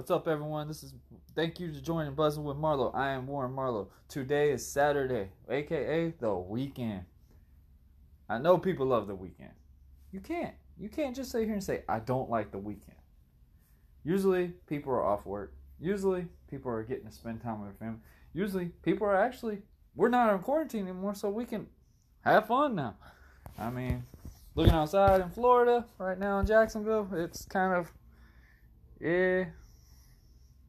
What's up, everyone? This is thank you to joining Buzzing with Marlowe. I am Warren Marlowe. Today is Saturday, aka the weekend. I know people love the weekend. You can't. You can't just sit here and say I don't like the weekend. Usually, people are off work. Usually, people are getting to spend time with their family. Usually, people are actually we're not in quarantine anymore, so we can have fun now. I mean, looking outside in Florida right now in Jacksonville, it's kind of yeah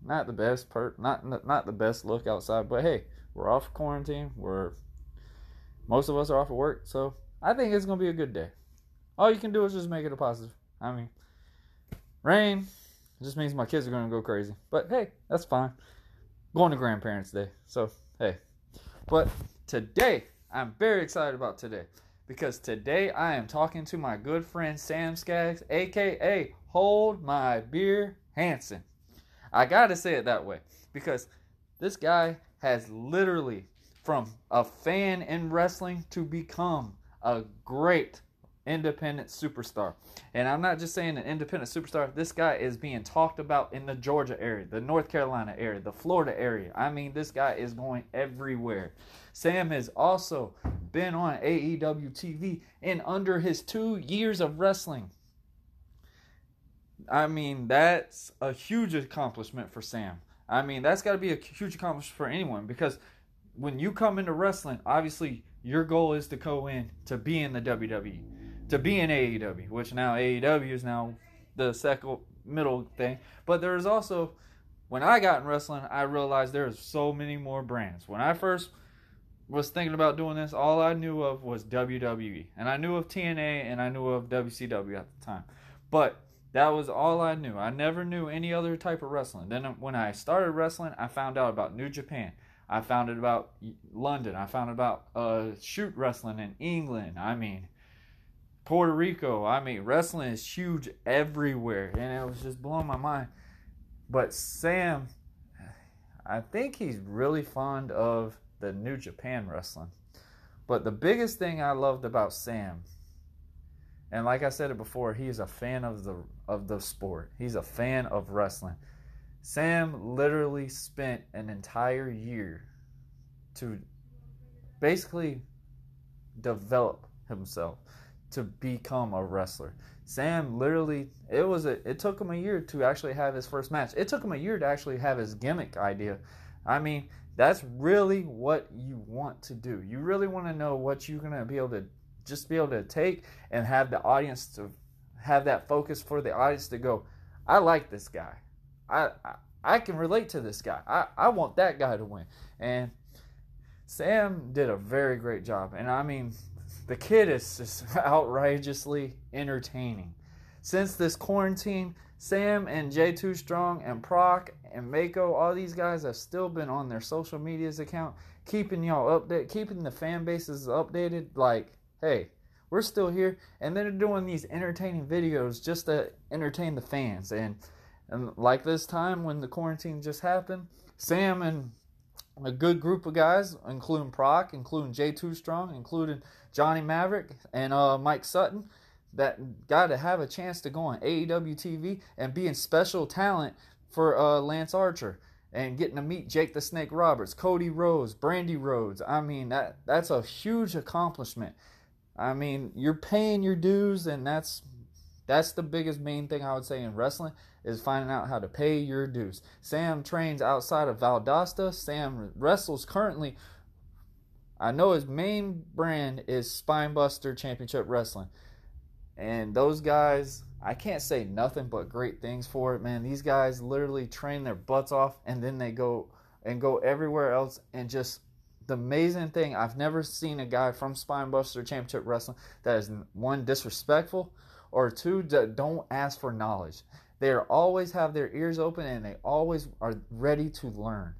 not the best part, not not the best look outside, but hey, we're off quarantine. We're most of us are off of work, so I think it's gonna be a good day. All you can do is just make it a positive. I mean, rain just means my kids are gonna go crazy, but hey, that's fine. Going to Grandparents' Day, so hey. But today, I'm very excited about today because today I am talking to my good friend Sam Skaggs, aka Hold My Beer Hanson. I gotta say it that way because this guy has literally, from a fan in wrestling to become a great independent superstar. And I'm not just saying an independent superstar. This guy is being talked about in the Georgia area, the North Carolina area, the Florida area. I mean, this guy is going everywhere. Sam has also been on AEW TV in under his two years of wrestling. I mean, that's a huge accomplishment for Sam. I mean, that's got to be a huge accomplishment for anyone because when you come into wrestling, obviously your goal is to go in to be in the WWE, to be in AEW, which now AEW is now the second middle thing. But there is also, when I got in wrestling, I realized there's so many more brands. When I first was thinking about doing this, all I knew of was WWE, and I knew of TNA, and I knew of WCW at the time. But that was all I knew. I never knew any other type of wrestling. Then when I started wrestling, I found out about New Japan. I found it about London. I found out about uh, shoot wrestling in England. I mean, Puerto Rico. I mean, wrestling is huge everywhere, and it was just blowing my mind. But Sam, I think he's really fond of the New Japan wrestling. But the biggest thing I loved about Sam and like I said it before, he is a fan of the of the sport. He's a fan of wrestling. Sam literally spent an entire year to basically develop himself to become a wrestler. Sam literally it was a it took him a year to actually have his first match. It took him a year to actually have his gimmick idea. I mean, that's really what you want to do. You really want to know what you're going to be able to just be able to take and have the audience to have that focus for the audience to go, I like this guy. I, I, I can relate to this guy. I, I want that guy to win. And Sam did a very great job. And I mean, the kid is just outrageously entertaining. Since this quarantine, Sam and J2 Strong and Proc and Mako, all these guys have still been on their social medias account, keeping y'all updated, keeping the fan bases updated. Like, hey, we're still here, and they're doing these entertaining videos just to entertain the fans. And and like this time when the quarantine just happened, Sam and a good group of guys, including Proc, including J2 Strong, including Johnny Maverick and uh, Mike Sutton, that got to have a chance to go on AEW TV and being special talent for uh, Lance Archer and getting to meet Jake the Snake Roberts, Cody Rhodes, Brandi Rhodes. I mean that that's a huge accomplishment. I mean, you're paying your dues, and that's that's the biggest main thing I would say in wrestling is finding out how to pay your dues. Sam trains outside of Valdosta. Sam wrestles currently. I know his main brand is Spinebuster Championship Wrestling. And those guys, I can't say nothing but great things for it, man. These guys literally train their butts off and then they go and go everywhere else and just the amazing thing I've never seen a guy from Spinebuster Championship Wrestling that is one disrespectful or two don't ask for knowledge. They always have their ears open and they always are ready to learn.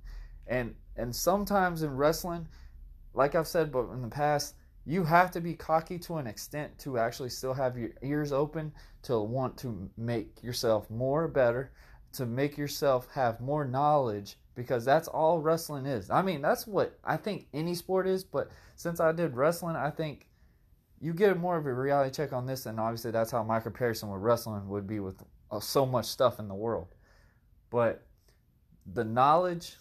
And and sometimes in wrestling, like I've said but in the past, you have to be cocky to an extent to actually still have your ears open to want to make yourself more better, to make yourself have more knowledge because that's all wrestling is. I mean, that's what I think any sport is, but since I did wrestling, I think you get more of a reality check on this, and obviously that's how my comparison with wrestling would be with uh, so much stuff in the world. But the knowledge,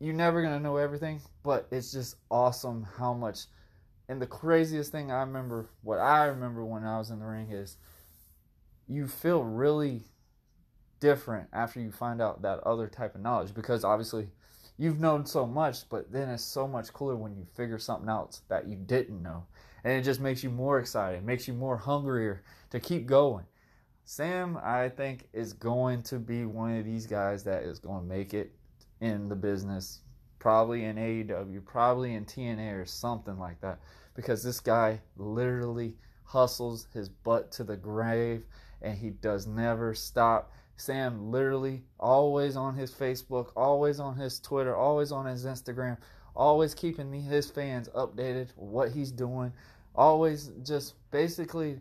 you're never gonna know everything, but it's just awesome how much. And the craziest thing I remember, what I remember when I was in the ring is, you feel really different after you find out that other type of knowledge because obviously you've known so much, but then it's so much cooler when you figure something else that you didn't know and it just makes you more excited, makes you more hungrier to keep going. Sam, I think, is going to be one of these guys that is going to make it in the business, probably in AEW, probably in TNA or something like that, because this guy literally hustles his butt to the grave and he does never stop. Sam literally always on his Facebook, always on his Twitter, always on his Instagram, always keeping his fans updated what he's doing, always just basically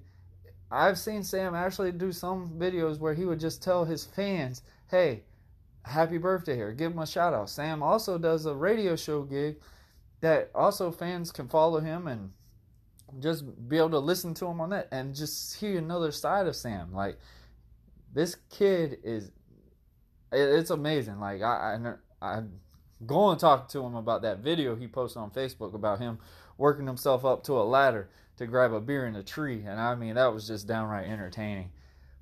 I've seen Sam actually do some videos where he would just tell his fans, "Hey, happy birthday here. Give him a shout out." Sam also does a radio show gig that also fans can follow him and just be able to listen to him on that and just hear another side of Sam. Like this kid is it's amazing. Like I I, I go and talk to him about that video he posted on Facebook about him working himself up to a ladder to grab a beer in a tree. And I mean, that was just downright entertaining.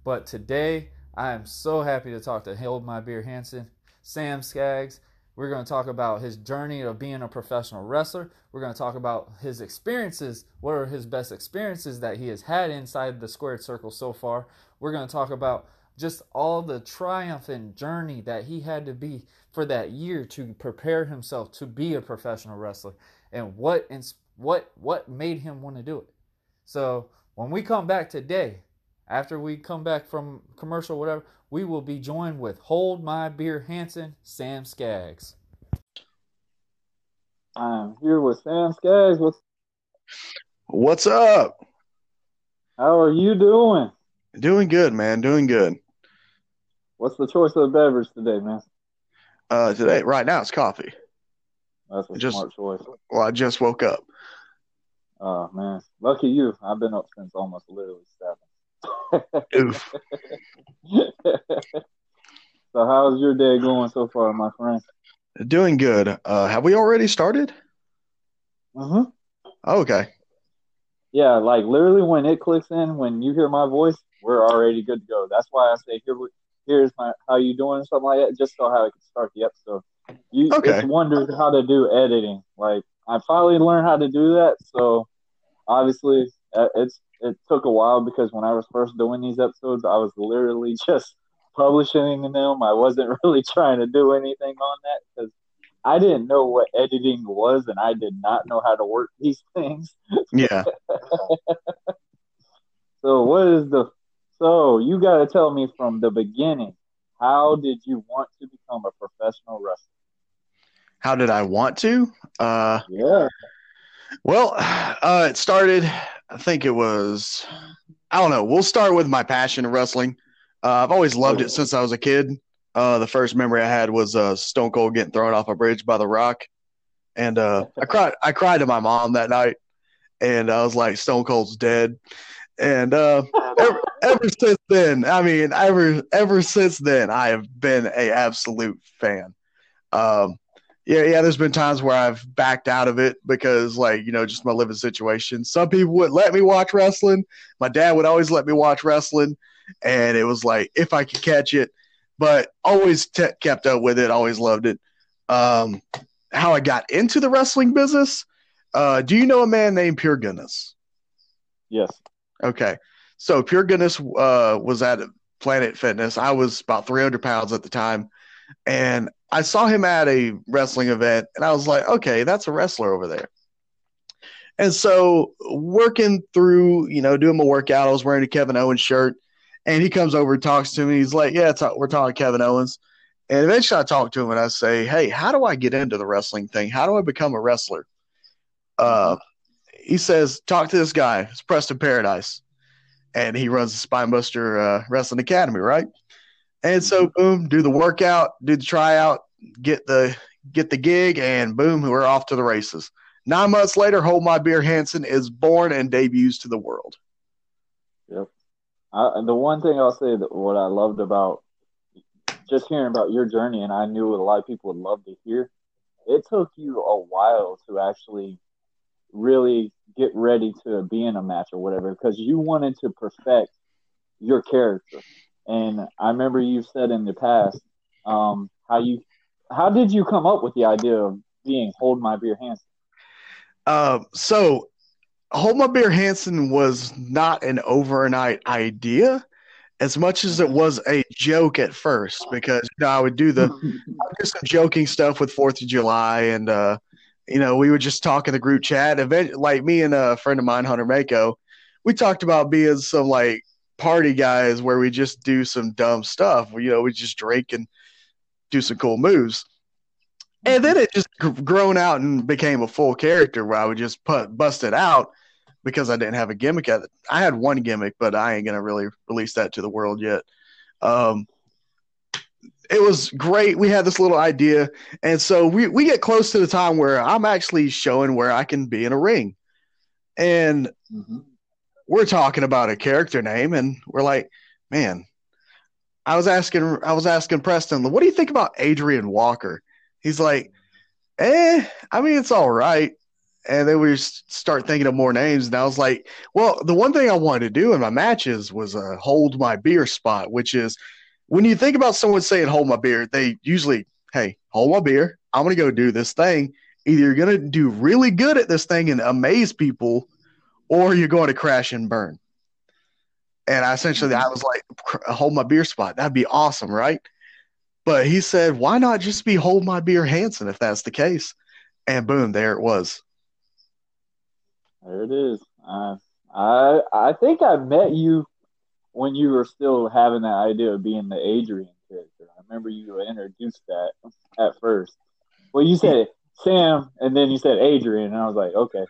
But today, I am so happy to talk to Hold My Beer Hanson, Sam Skaggs. We're going to talk about his journey of being a professional wrestler. We're going to talk about his experiences. What are his best experiences that he has had inside the squared circle so far? We're going to talk about just all the triumph and journey that he had to be for that year to prepare himself to be a professional wrestler and what what what made him want to do it. So when we come back today, after we come back from commercial, whatever, we will be joined with Hold My Beer Hanson, Sam Skaggs. I'm here with Sam Skaggs. What's What's up? How are you doing? Doing good, man. Doing good. What's the choice of the beverage today, man? Uh, today, right now, it's coffee. That's a Just- smart choice. Well, I just woke up. Oh man, lucky you. I've been up since almost literally seven. Oof. so how's your day going so far, my friend? Doing good. Uh, have we already started? Uh huh. Oh, okay. Yeah, like literally when it clicks in, when you hear my voice, we're already good to go. That's why I say here, here's my how you doing, something like that, just so how I can start the episode. You Okay. it's wondered how to do editing. Like I finally learned how to do that. So obviously, uh, it's it took a while because when I was first doing these episodes, I was literally just publishing them. I wasn't really trying to do anything on that because I didn't know what editing was, and I did not know how to work these things. Yeah. So what is the so you got to tell me from the beginning. How did you want to become a professional wrestler? How did I want to? Uh, Yeah. well, uh, it started. I think it was. I don't know. We'll start with my passion of wrestling. Uh, I've always loved it since I was a kid. Uh, the first memory I had was uh, Stone Cold getting thrown off a bridge by The Rock, and uh, I cried. I cried to my mom that night, and I was like, "Stone Cold's dead." And uh, ever, ever since then, I mean, ever ever since then, I have been a absolute fan. Um, yeah, yeah. There's been times where I've backed out of it because, like, you know, just my living situation. Some people would let me watch wrestling. My dad would always let me watch wrestling, and it was like if I could catch it, but always te- kept up with it. Always loved it. Um, how I got into the wrestling business? Uh, do you know a man named Pure Goodness? Yes. Okay. So Pure Goodness uh, was at Planet Fitness. I was about 300 pounds at the time. And I saw him at a wrestling event and I was like, okay, that's a wrestler over there. And so working through, you know, doing my workout, I was wearing a Kevin Owens shirt, and he comes over and talks to me. He's like, "Yeah, we're talking Kevin Owens." And eventually, I talk to him and I say, "Hey, how do I get into the wrestling thing? How do I become a wrestler?" Uh, he says, "Talk to this guy. It's Preston Paradise, and he runs the Spinebuster uh, Wrestling Academy, right?" And so, boom, do the workout, do the tryout, get the get the gig, and boom, we're off to the races. Nine months later, Hold My Beer Hanson is born and debuts to the world. Yep. I, the one thing I'll say that what I loved about just hearing about your journey, and I knew a lot of people would love to hear. It took you a while to actually really get ready to be in a match or whatever because you wanted to perfect your character. And I remember you said in the past um, how you how did you come up with the idea of being Hold My Beer Hanson? Uh, so, Hold My Beer Hanson was not an overnight idea as much as it was a joke at first because you know I would do the do some joking stuff with Fourth of July and uh, you know we would just talk in the group chat. Event like me and a friend of mine, Hunter Mako, we talked about being some like party guys where we just do some dumb stuff. You know, we just drink and do some cool moves. And then it just grown out and became a full character where I would just put bust it out because I didn't have a gimmick. I had one gimmick, but I ain't gonna really release that to the world yet. Um, it was great. We had this little idea, and so we we get close to the time where I'm actually showing where I can be in a ring, and mm-hmm. we're talking about a character name, and we're like, man. I was asking, I was asking Preston, what do you think about Adrian Walker? He's like, eh, I mean, it's all right. And then we start thinking of more names, and I was like, well, the one thing I wanted to do in my matches was a hold my beer spot, which is when you think about someone saying hold my beer, they usually, hey, hold my beer. I'm going to go do this thing. Either you're going to do really good at this thing and amaze people, or you're going to crash and burn. And I essentially, I was like, hold my beer spot. That'd be awesome, right? But he said, why not just be hold my beer Hanson if that's the case? And boom, there it was. There it is. Uh, I I think I met you when you were still having that idea of being the Adrian character. I remember you introduced that at first. Well, you said Sam, and then you said Adrian, and I was like, okay.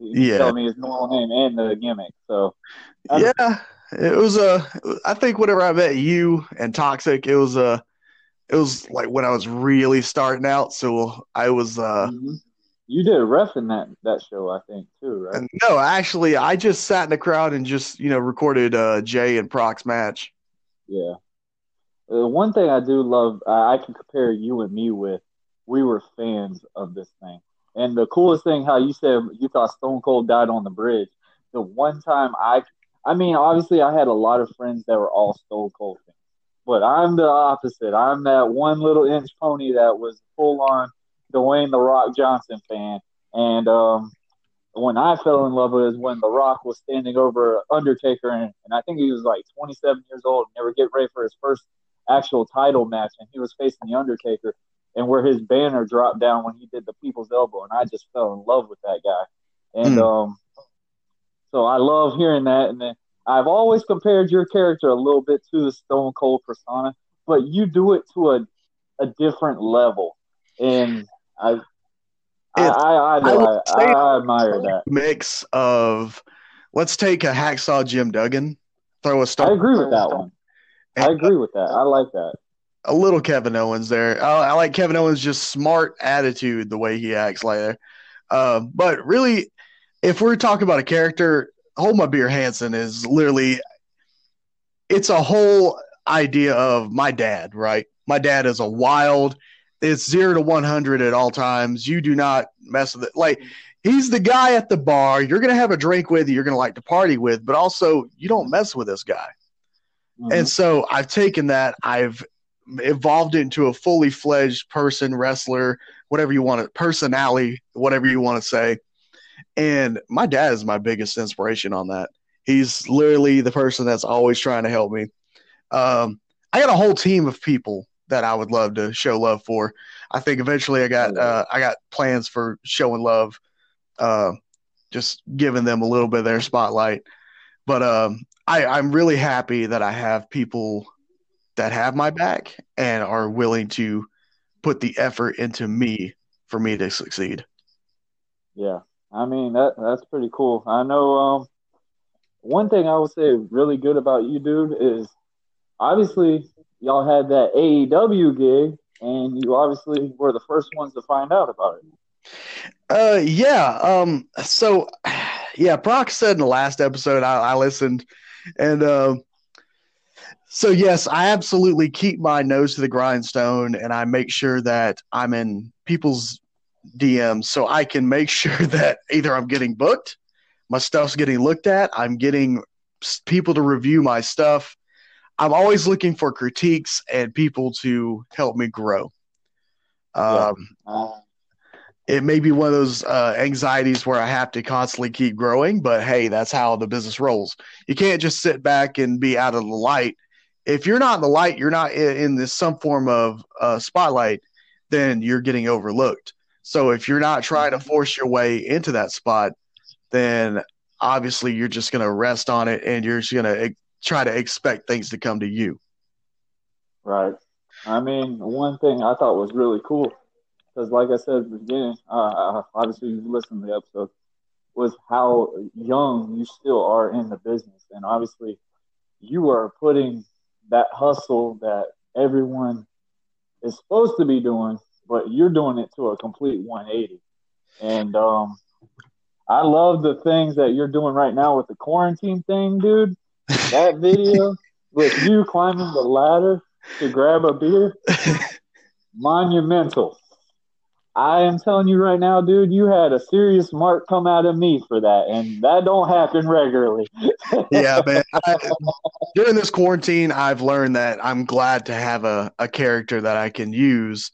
You yeah. Tell me his normal name and the gimmick. So. yeah, it was a. Uh, I think whenever I met you and Toxic, it was a. Uh, it was like when I was really starting out, so I was. uh mm-hmm. You did a ref in that that show, I think, too, right? No, actually, I just sat in the crowd and just you know recorded uh, Jay and Proc's match. Yeah. Uh, one thing I do love, uh, I can compare you and me with. We were fans of this thing, and the coolest thing, how you said you thought Stone Cold died on the bridge. The one time I, I mean, obviously, I had a lot of friends that were all Stone Cold fans, but I'm the opposite. I'm that one little inch pony that was full on Dwayne the Rock Johnson fan, and um, when I fell in love with is when The Rock was standing over Undertaker, and, and I think he was like 27 years old, and never get ready for his first actual title match, and he was facing the Undertaker, and where his banner dropped down when he did the People's Elbow, and I just fell in love with that guy, and mm. um, so I love hearing that, and then I've always compared your character a little bit to the Stone Cold persona, but you do it to a a different level, and I, I, I, I, I, I admire that mix of. Let's take a hacksaw Jim Duggan, throw a star. I agree with that one. I agree with that. I like that. A little Kevin Owens there. I, I like Kevin Owens' just smart attitude, the way he acts like that. Uh, but really, if we're talking about a character, Hold My Beer Hansen is literally, it's a whole idea of my dad, right? My dad is a wild, it's zero to 100 at all times. You do not mess with it. Like, he's the guy at the bar you're going to have a drink with, you're going to like to party with, but also you don't mess with this guy. Mm-hmm. And so I've taken that, I've evolved into a fully fledged person, wrestler, whatever you want to, personality, whatever you want to say. And my dad is my biggest inspiration on that. He's literally the person that's always trying to help me. Um, I got a whole team of people that I would love to show love for. I think eventually I got uh, I got plans for showing love uh, just giving them a little bit of their spotlight. But um, I, I'm really happy that I have people that have my back and are willing to put the effort into me for me to succeed. Yeah, I mean that that's pretty cool. I know. Um, one thing I would say really good about you, dude, is obviously y'all had that AEW gig, and you obviously were the first ones to find out about it. Uh, yeah. Um. So, yeah, Proc said in the last episode I, I listened, and um. Uh, so yes, I absolutely keep my nose to the grindstone, and I make sure that I'm in people's DMs so I can make sure that either I'm getting booked, my stuff's getting looked at, I'm getting people to review my stuff. I'm always looking for critiques and people to help me grow. Um, yeah. it may be one of those uh, anxieties where I have to constantly keep growing, but hey, that's how the business rolls. You can't just sit back and be out of the light. If you're not in the light, you're not in, in this some form of uh, spotlight, then you're getting overlooked. So if you're not trying to force your way into that spot, then obviously you're just going to rest on it and you're just going to try to expect things to come to you. Right. I mean, one thing I thought was really cool because, like I said at the beginning, uh, obviously you listened to the episode, was how young you still are in the business, and obviously you are putting that hustle that everyone is supposed to be doing but you're doing it to a complete 180. And um, I love the things that you're doing right now with the quarantine thing, dude. That video with you climbing the ladder to grab a beer, monumental. I am telling you right now, dude, you had a serious mark come out of me for that, and that don't happen regularly. yeah, man. I, during this quarantine, I've learned that I'm glad to have a, a character that I can use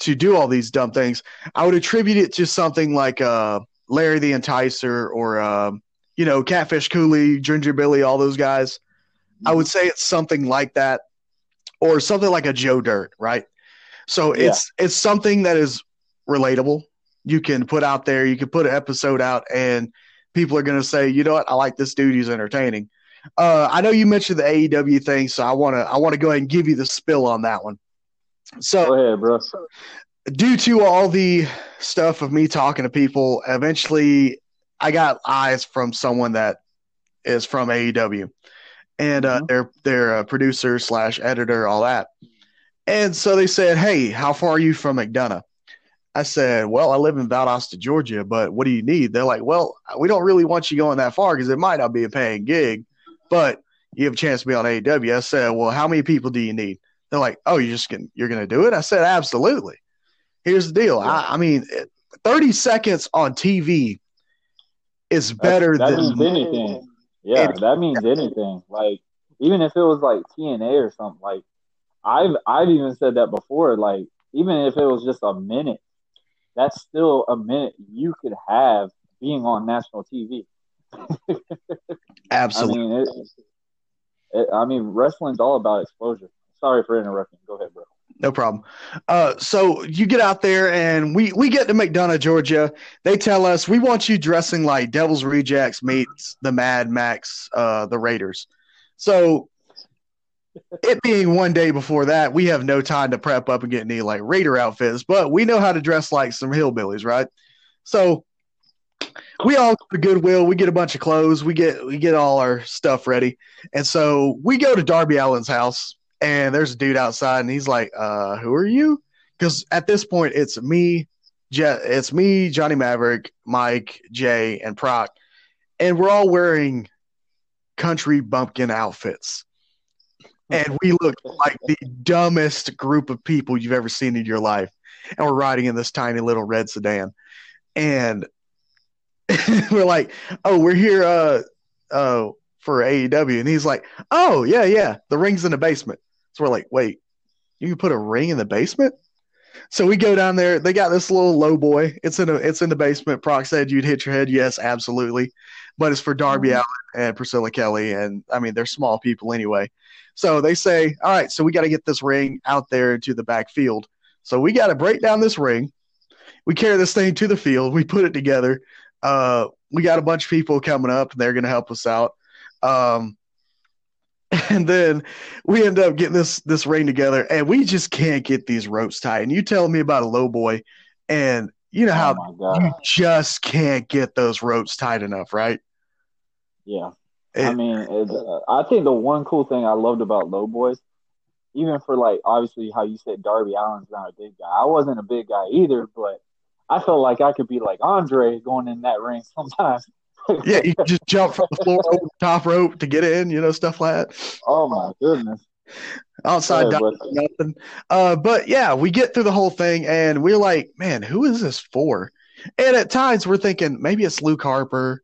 to do all these dumb things. I would attribute it to something like uh, Larry the Enticer or uh, you know Catfish Cooley, Ginger Billy, all those guys. I would say it's something like that, or something like a Joe Dirt, right? So yeah. it's it's something that is relatable. You can put out there. You can put an episode out, and people are going to say, you know what, I like this dude. He's entertaining. Uh, I know you mentioned the AEW thing, so I want to I want to go ahead and give you the spill on that one. So, Go ahead, bro. Due to all the stuff of me talking to people, eventually I got eyes from someone that is from AEW, and uh, mm-hmm. they're they're a producer slash editor, all that. And so they said, "Hey, how far are you from McDonough?" I said, "Well, I live in Valdosta, Georgia, but what do you need?" They're like, "Well, we don't really want you going that far because it might not be a paying gig, but you have a chance to be on AEW." I said, "Well, how many people do you need?" They're like, "Oh, you're just gonna you're gonna do it?" I said, "Absolutely." Here's the deal. I, I mean, 30 seconds on TV is better that, that than means anything. Yeah, anything. that means anything. Like even if it was like TNA or something, like I've I've even said that before. Like even if it was just a minute, that's still a minute you could have being on national TV. Absolutely. I mean, it, it, I mean, wrestling's all about exposure. Sorry for interrupting. Go ahead, bro. No problem. Uh, so you get out there, and we we get to McDonough, Georgia. They tell us we want you dressing like Devil's Rejects meets the Mad Max, uh, the Raiders. So it being one day before that, we have no time to prep up and get any like Raider outfits, but we know how to dress like some hillbillies, right? So we all go to Goodwill. We get a bunch of clothes. We get we get all our stuff ready, and so we go to Darby Allin's house and there's a dude outside, and he's like, uh, "Who are you?" Because at this point, it's me, Je- it's me, Johnny Maverick, Mike, Jay, and Proc, and we're all wearing country bumpkin outfits, and we look like the dumbest group of people you've ever seen in your life, and we're riding in this tiny little red sedan, and we're like, "Oh, we're here, uh, uh." For AEW, and he's like, "Oh yeah, yeah, the ring's in the basement." So we're like, wait, you can put a ring in the basement? So we go down there. They got this little low boy. It's in a it's in the basement. Proc said you'd hit your head. Yes, absolutely. But it's for Darby mm-hmm. Allin and Priscilla Kelly, and I mean they're small people anyway. So they say, all right, so we got to get this ring out there into the back field. So we got to break down this ring. We carry this thing to the field. We put it together. Uh, we got a bunch of people coming up, and they're going to help us out. Um, and then we end up getting this this ring together, and we just can't get these ropes tight. And you tell me about a low boy, and you know how oh you just can't get those ropes tight enough, right? Yeah. It- I mean, it, uh, I think the one cool thing I loved about Low Boys, even for like obviously how you said Darby Allin's not a big guy. I wasn't a big guy either, but I felt like I could be like Andre going in that ring sometimes. Yeah, you just jump from the floor over the top rope to get in, you know, stuff like that. oh my goodness. Outside down, but- nothing. Uh, but yeah, we get through the whole thing, and we're like, man, who is this for? And at times we're thinking maybe it's Luke Harper.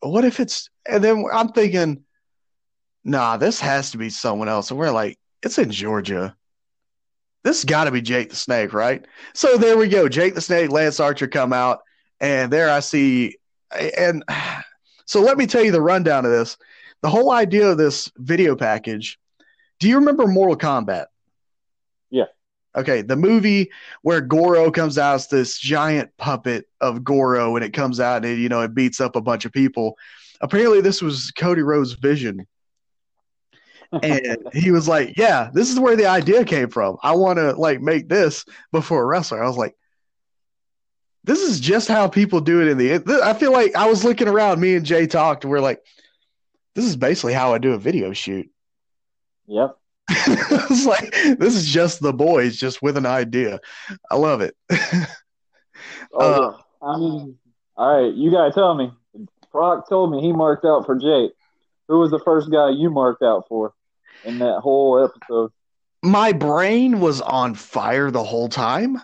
What if it's? And then I'm thinking, nah, this has to be someone else. And we're like, it's in Georgia. This got to be Jake the Snake, right? So there we go. Jake the Snake, Lance Archer come out, and there I see. And so let me tell you the rundown of this. The whole idea of this video package. Do you remember Mortal Kombat? Yeah. Okay, the movie where Goro comes out as this giant puppet of Goro, and it comes out and you know it beats up a bunch of people. Apparently, this was Cody Rhodes' vision, and he was like, "Yeah, this is where the idea came from. I want to like make this before a wrestler." I was like, "This is just how people do it in the." I feel like I was looking around. Me and Jay talked. And we're like, "This is basically how I do a video shoot." Yep. it's like this is just the boys, just with an idea. I love it. Oh, Uh. I mean, all right, you gotta tell me. Proc told me he marked out for Jake. Who was the first guy you marked out for in that whole episode? My brain was on fire the whole time.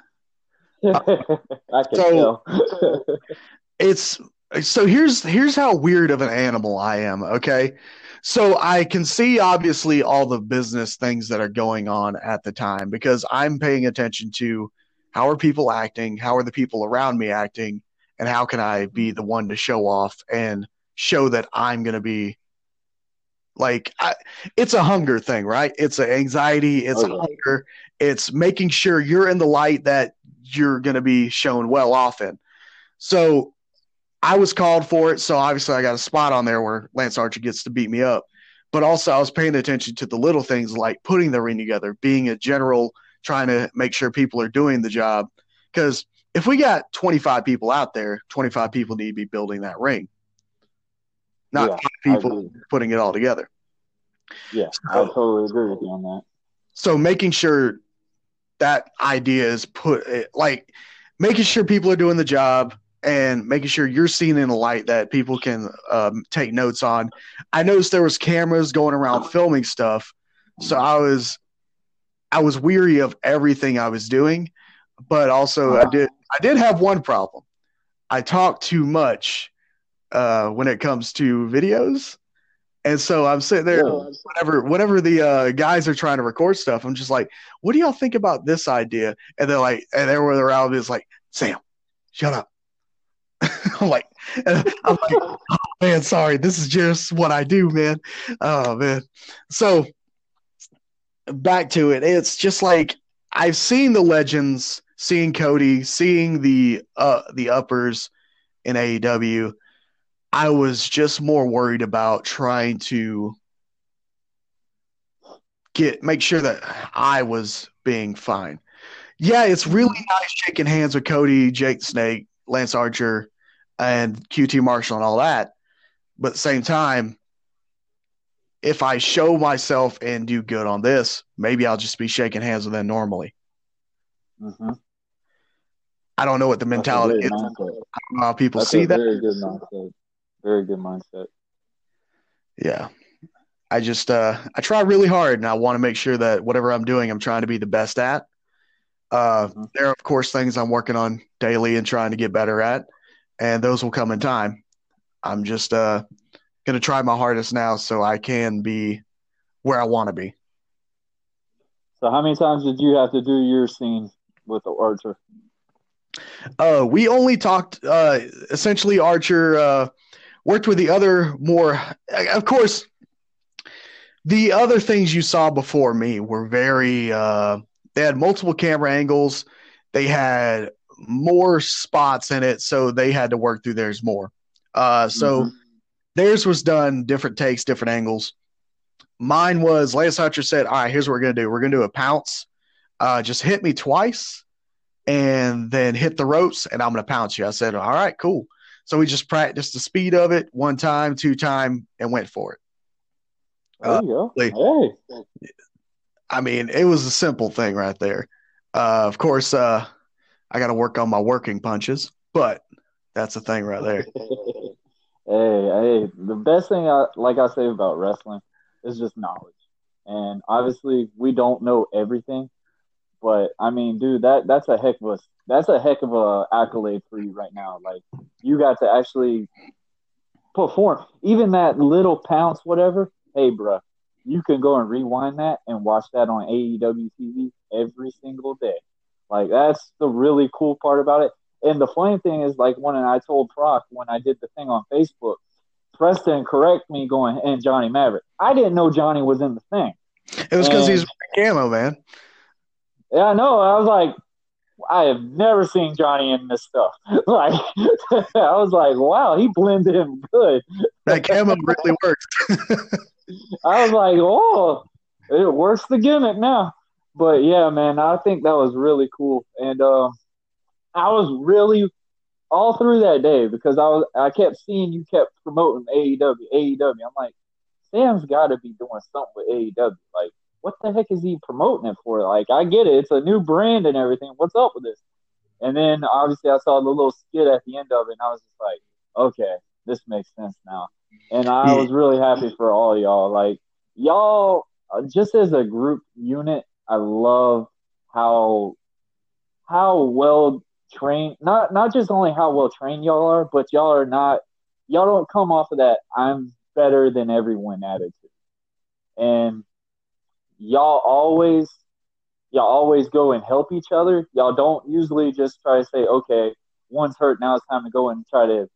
I can So- tell. it's so here's here's how weird of an animal I am, okay? So I can see obviously all the business things that are going on at the time because I'm paying attention to how are people acting, how are the people around me acting, and how can I be the one to show off and show that I'm going to be like I, it's a hunger thing, right? It's an anxiety, it's Oh, a hunger, it's making sure you're in the light that you're going to be shown well off in. So I was called for it, so obviously I got a spot on there where Lance Archer gets to beat me up. But also I was paying attention to the little things like putting the ring together, being a general, trying to make sure people are doing the job. Because if we got 25 people out there, 25 people need to be building that ring, not Yeah, people putting it all together. Yeah, I totally agree with you on that. so making sure that idea is put eh, like making sure people are doing the job and making sure you're seen in a light that people can um, take notes on. I noticed there was cameras going around filming stuff so i was i was weary of everything i was doing but also i did i did have one problem. I talk too much uh, when it comes to videos and so i'm sitting there Yeah. whenever whenever the uh, guys are trying to record stuff, I'm just like, what do y'all think about this idea? And they're like, and everyone around me is like, Sam, shut up. I'm like, I'm like, oh, man, sorry, this is just what I do, man. Oh man. So back to it. It's just like I've seen the legends, seeing Cody, seeing the uh the uppers in AEW. I was just more worried about trying to get make sure that I was being fine. Yeah, it's really nice shaking hands with Cody, Jake Snake, Lance Archer, and QT Marshall and all that. But at the same time, if I show myself and do good on this, maybe I'll just be shaking hands with them normally. hmm I don't know what the mentality is. I don't know how people That's see that. Very good mindset. Very good mindset. Yeah. I just uh I try really hard and I want to make sure that whatever I'm doing I'm trying to be the best at. Uh Mhm. there are of course things I'm working on daily and trying to get better at and those will come in time. I'm just uh going to try my hardest now so I can be where I want to be. So, how many times did you have to do your scene with the archer? Uh, we only talked. Uh, essentially, Archer uh, worked with the other more. Of course, the other things you saw before me were very. Uh, they had multiple camera angles. They had more spots in it, so they had to work through theirs more. Uh, so Mhm. theirs was done different takes, different angles. Mine was Lance Archer said, "All right, here's what we're gonna do. We're gonna do a pounce. Uh, just hit me twice, and then hit the ropes, and I'm gonna pounce you." I said, "All right, cool." So we just practiced the speed of it one time, two time, and went for it. There you go. Hey, I mean, it was a simple thing right there. Uh, of course, uh, I got to work on my working punches, but that's a thing right there. hey, hey, the best thing, I, like I say about wrestling, is just knowledge. And obviously, we don't know everything, but I mean, dude, that that's a heck of a that's a heck of a accolade for you right now. Like you got to actually perform, even that little pounce, whatever. Hey, bro, you can go and rewind that and watch that on AEW TV every single day. Like that's the really cool part about it. And the funny thing is, like when I told Proc when I did the thing on Facebook, Preston correct me going and Johnny Maverick. I didn't know Johnny was in the thing. It was because he's camo, man. Yeah, I know. I was like, I have never seen Johnny in this stuff. like, I was like, wow, he blended in good. That camo really works. I was like, oh, it works the gimmick now. But yeah, man, I think that was really cool, and um, I was really all through that day because I was I kept seeing you kept promoting AEW, AEW. I'm like, Sam's got to be doing something with AEW. Like, what the heck is he promoting it for? Like, I get it, it's a new brand and everything. What's up with this? And then obviously I saw the little skit at the end of it, and I was just like, okay, this makes sense now. And I was really happy for all y'all. Like, y'all, uh, just as a group unit, I love how how well trained. Not not just only how well trained y'all are, but y'all are not. Y'all don't come off of that. I'm better than everyone attitude, and y'all always y'all always go and help each other. Y'all don't usually just try to say, okay, one's hurt, now it's time to go and try to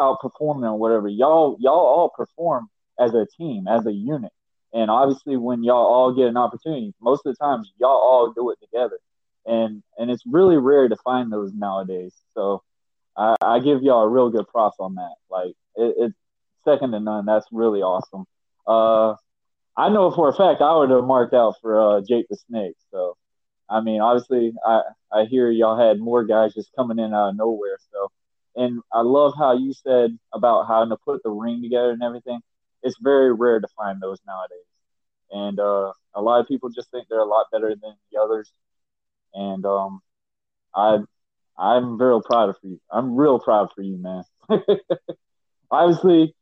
outperform them or whatever. Y'all y'all all perform as a team, as a unit. And obviously when y'all all get an opportunity, most of the times y'all all do it together. And and it's really rare to find those nowadays. So I, I give y'all a real good props on that. Like it, it's second to none. That's really awesome. Uh I know for a fact I would have marked out for uh, Jake the Snake. So, I mean, obviously, I I hear y'all had more guys just coming in out of nowhere. So, and I love how you said about how to put the ring together and everything. It's very rare to find those nowadays, and uh, a lot of people just think they're a lot better than the others. And um, I I'm real proud of you. I'm real proud for you, man. obviously,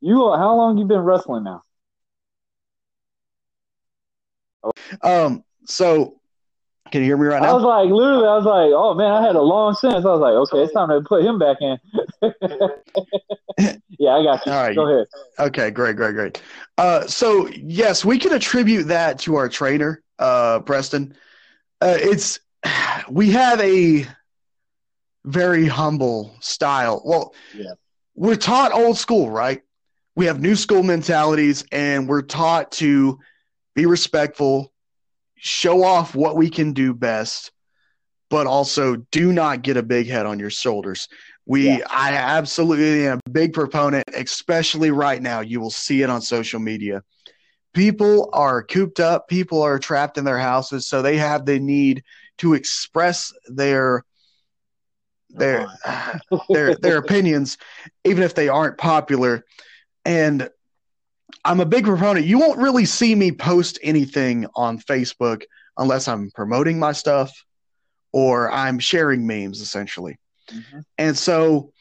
you how long you been wrestling now? Um, so can you hear me right now? I was like, literally, I was like, oh man, I had a long sentence. I was like, okay, it's time to put him back in. yeah, I got you. All right. Go ahead. Okay, great, great, great. Uh, so yes, we can attribute that to our trainer, uh, Preston. Uh, it's we have a very humble style. Well, Yeah. we're taught old school, right? We have new school mentalities, and we're taught to be respectful, show off what we can do best, but also do not get a big head on your shoulders. We, Yeah. I absolutely am a big proponent, especially right now. You will see it on social media. People are cooped up, people are trapped in their houses, so they have the need to express their their their their opinions, even if they aren't popular. And I'm a big proponent. You won't really see me post anything on Facebook unless I'm promoting my stuff or I'm sharing memes, essentially. Mhm. And so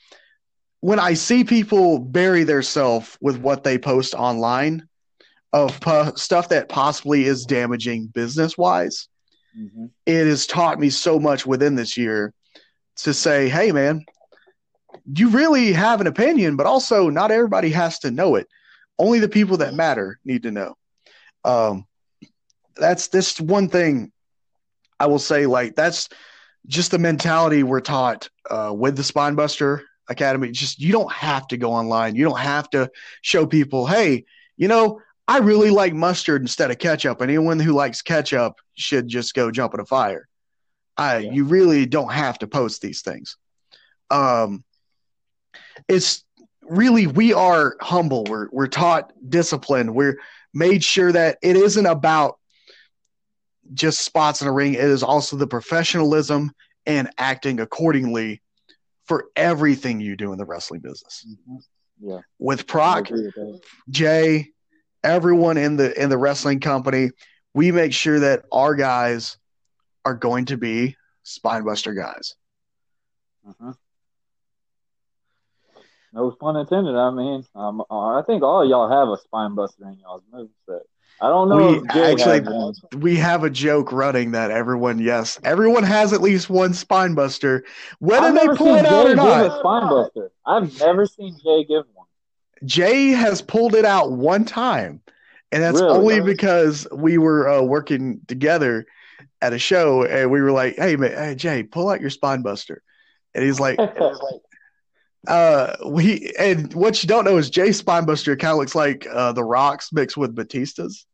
when I see people bury themselves with what they post online of po- stuff that possibly is damaging business wise, Mhm. it has taught me so much within this year to say, hey, man, you really have an opinion, but also not everybody has to know it. Only the people that matter need to know. Um, that's this one thing I will say, like, that's just the mentality we're taught uh, with the Spinebuster Academy. Just you don't have to go online. You don't have to show people, hey, you know, I really like mustard instead of ketchup. And anyone who likes ketchup should just go jump in a fire. I Yeah. you really don't have to post these things. Um, it's really we are humble. We're we're taught discipline. We're made sure that it isn't about just spots in a ring. It is also the professionalism and acting accordingly for everything you do in the wrestling business. Mhm. Yeah. With Proc, with. Jay, everyone in the in the wrestling company, we make sure that our guys are going to be spinebuster guys. Mhm. No pun intended. I mean, um, I think all y'all have a spine buster in y'all's moveset. I don't know We actually- has. We have a joke running that everyone, yes, everyone has at least one spine buster, whether I've they pull it out Jay or not. a spine buster. I've never seen Jay give one. Jay has pulled it out one time, and that's Really? only because we were uh, working together at a show, and we were like, "Hey, man, hey Jay, pull out your spine buster," and he's like, "Uh, we." And what you don't know is Jay Spinebuster kind of looks like uh, the Rocks mixed with Batista's.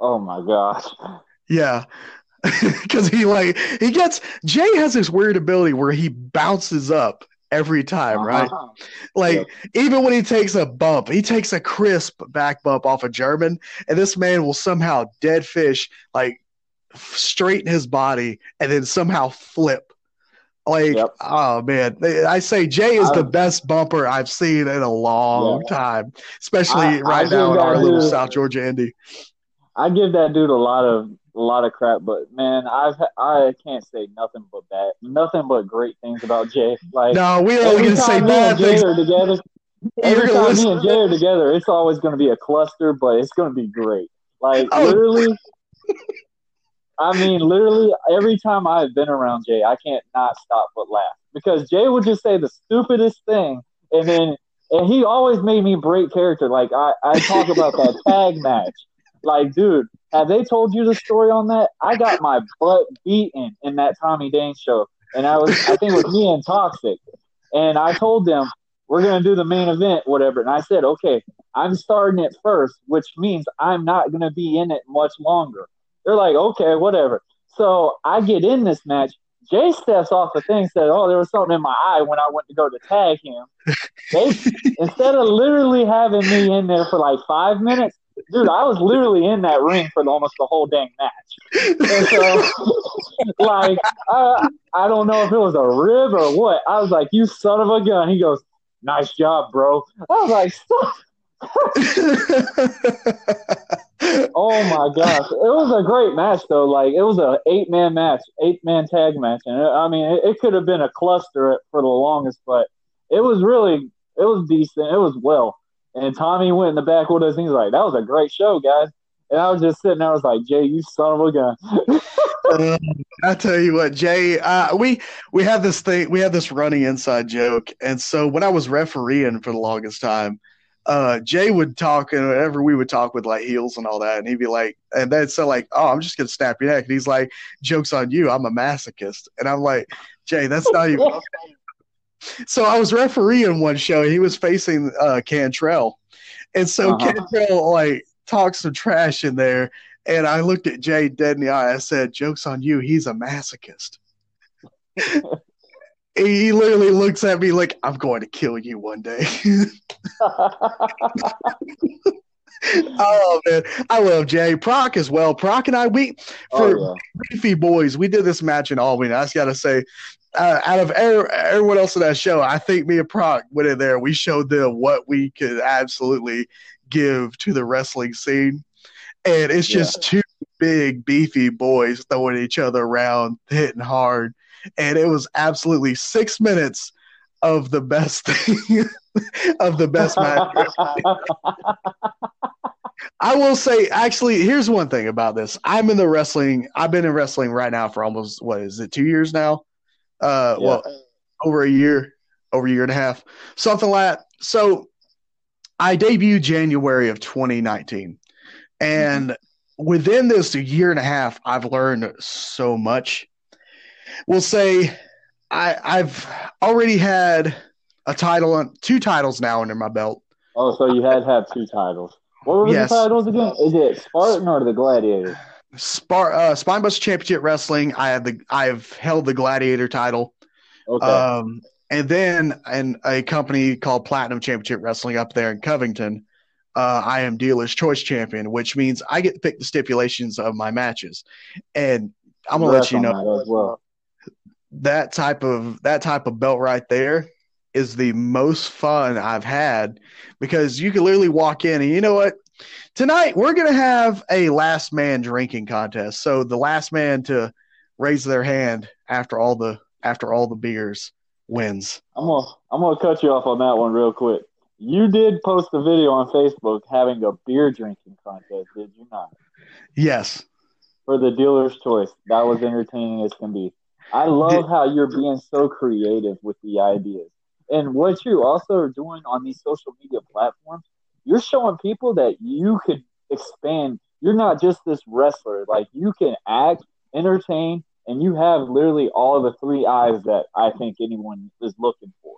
oh my gosh. Yeah. Because he like he gets Jay has this weird ability where he bounces up every time, right? Uh-huh. Like even when he takes a bump, he takes a crisp back bump off a German, and this man will somehow dead fish like straighten his body and then somehow flip. Like Yep. oh man, I say Jay is the best bumper I've seen in a long Yeah. time, especially I- I right give now in our little dude- South Georgia Indy. I give that dude a lot of a lot of crap, but man, I've I can't say nothing but bad, nothing but great things about Jay. Like No, we're only gonna say bad things. together, every time listen- me and Jay are together, it's always going to be a cluster, but it's going to be great. Like Oh. literally, I mean, literally every time I've been around Jay, I can't not stop but laugh because Jay would just say the stupidest thing, and then and he always made me break character. Like I, I talk about that tag match. Like, dude, have they told you the story on that? I got my butt beaten in that Tommy Dane show, and I was I think it was me and Toxic, and I told them we're gonna do the main event, whatever, and I said, okay, I'm starting it first, which means I'm not gonna be in it much longer. They're like, okay, whatever. So I get in this match. Jay steps off the thing, said, "Oh, there was something in my eye when I went to go to tag him." They instead of literally having me in there for like five minutes, dude, I was literally in that ring for almost the whole dang match. And so, like, I, I don't know if it was a rib or what. I was like, "You son of a gun!" He goes, "Nice job, bro." I was like, "Stop." Oh my gosh, it was a great match though. Like it was a eight man match, eight man tag match, and it, I mean it, it could have been a cluster for the longest, but it was really it was decent. It was well. And Tommy went in the back with us, and he's like, "That was a great show, guys." And I was just sitting there, I was like, "Jay, you son of a gun." Um, I tell you what, Jay, uh, we we have this thing, we had this running inside joke, and so when I was refereeing for the longest time, uh, Jay would talk, and whenever we would talk with like heels and all that, and he'd be like, and they'd say like, "Oh, I'm just gonna snap your neck," and he's like, "Jokes on you, I'm a masochist," and I'm like, Jay, that's not even. So I was refereeing one show. He was facing uh, Cantrell, and so Uh-huh. Cantrell like talked some trash in there. And I looked at Jay dead in the eye. I said, "Jokes on you. He's a masochist." he literally looks at me like, "I'm going to kill you one day." oh man, I love Jay Proc as well. Proc and I, we for oh, Beefy Boys, we did this match in Albany. I just got to say, uh, out of er- everyone else in that show, I think me and Proc went in there. We showed them what we could absolutely give to the wrestling scene. And it's just two big, beefy boys throwing each other around, hitting hard. And it was absolutely six minutes of the best thing, of the best match. I will say, actually, here's one thing about this. I'm in the wrestling. I've been in wrestling right now for almost what is it, two years now? Uh, Yeah. well, over a year, over a year and a half, something like that. So, I debuted January of 2019, and within this year and a half, I've learned so much. We'll say, I I've already had a title, two titles now under my belt. oh, so you had have two titles. What were Yes. the titles again? Is it Spartan or the Gladiator? Spar, uh, Spinebuster Championship Wrestling. I have the I've held the Gladiator title. Okay. Um, and then in a company called Platinum Championship Wrestling up there in Covington, uh, I am dealer's choice champion, which means I get to pick the stipulations of my matches. And I'm gonna let you know as well. That type of that type of belt right there is the most fun I've had because you can literally walk in and you know what? Tonight we're gonna have a last man drinking contest. So the last man to raise their hand after all the after all the beers wins. I'm gonna I'm gonna cut you off on that one real quick. You did post a video on Facebook having a beer drinking contest, did you not? Yes. For the dealer's choice. That was entertaining as can be. I love how you're being so creative with the ideas. And what you also are doing on these social media platforms, you're showing people that you could expand. You're not just this wrestler. Like you can act, entertain, and you have literally all the three eyes that I think anyone is looking for.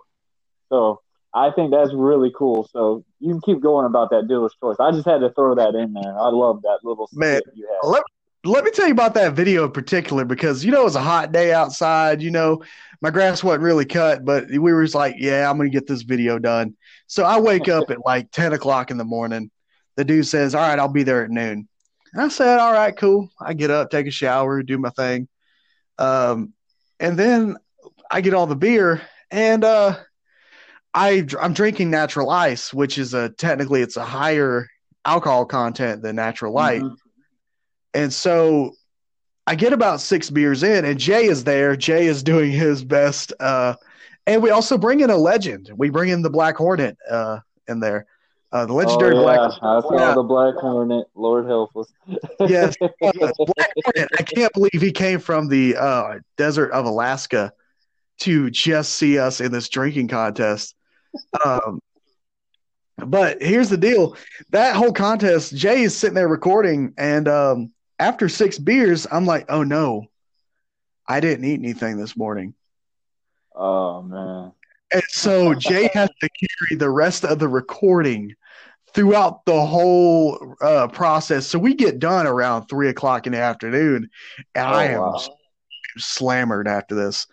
So I think that's really cool. So you can keep going about that dealer's choice. I just had to throw that in there. I love that little Man, you had. Let, let me tell you about that video in particular because you know it was a hot day outside. You know, my grass wasn't really cut, but we were just like, yeah, I'm gonna get this video done. So I wake up at like 10 o'clock in the morning. The dude says, All right, I'll be there at noon. And I said, All right, cool. I get up, take a shower, do my thing. Um, and then I get all the beer and uh I I'm drinking natural ice, which is a technically it's a higher alcohol content than natural light. Mhm. And so I get about six beers in, and Jay is there. Jay is doing his best. Uh, and we also bring in a legend. We bring in the Black Hornet uh, in there. Uh, the legendary oh, yeah. Black I saw Yeah. the Black Hornet. Lord help us. Yes, Black Hornet. I can't believe he came from the uh, desert of Alaska to just see us in this drinking contest. Um, but here's the deal: that whole contest, Jay is sitting there recording, and um, after six beers, I'm like, "Oh no, I didn't eat anything this morning." oh man. And so Jay has to carry the rest of the recording throughout the whole uh, process. So we get done around three o'clock in the afternoon, and I am Oh, wow. slammered after this.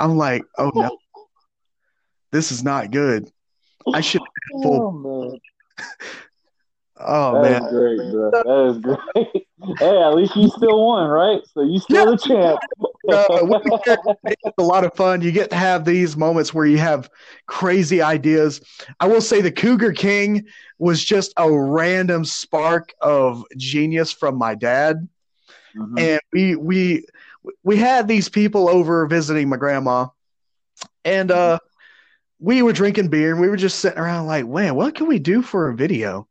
I'm like, oh no, this is not good. I should. Oh man. Oh That man, is great, bro. That is great. hey, at least you still won, right? So you still the champ. Uh, it's a lot of fun. You get to have these moments where you have crazy ideas. I will say the Cougar King was just a random spark of genius from my dad. Mhm. and we we we had these people over visiting my grandma and uh we were drinking beer and we were just sitting around like man what can we do for a video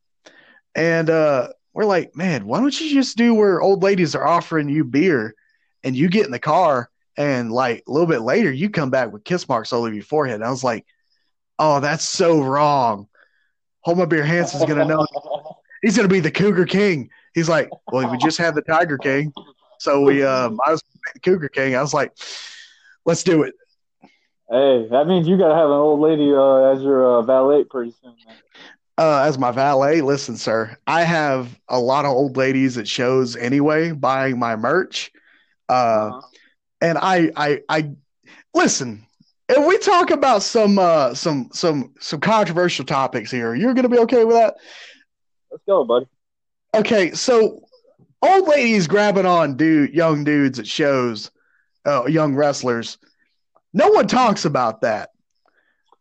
and uh we're like man why don't you just do where old ladies are offering you beer and you get in the car and like a little bit later you come back with kiss marks all over your forehead and i was like oh that's so wrong hold my beer hanson's gonna know he's gonna be the Cougar King. He's like, well, we just had the Tiger King, so we um, I was the Cougar King. I was like, let's do it. Hey, that means you gotta have an old lady uh, as your uh, valet pretty soon. Man. Uh, as my valet, listen, sir, I have a lot of old ladies at shows anyway buying my merch, uh, Uh-huh. and I, I, I listen. If we talk about some, uh, some, some, some controversial topics here, you're gonna be okay with that? Let's go, buddy. Okay, so old ladies grabbing on dude, young dudes at shows, uh, young wrestlers. No one talks about that.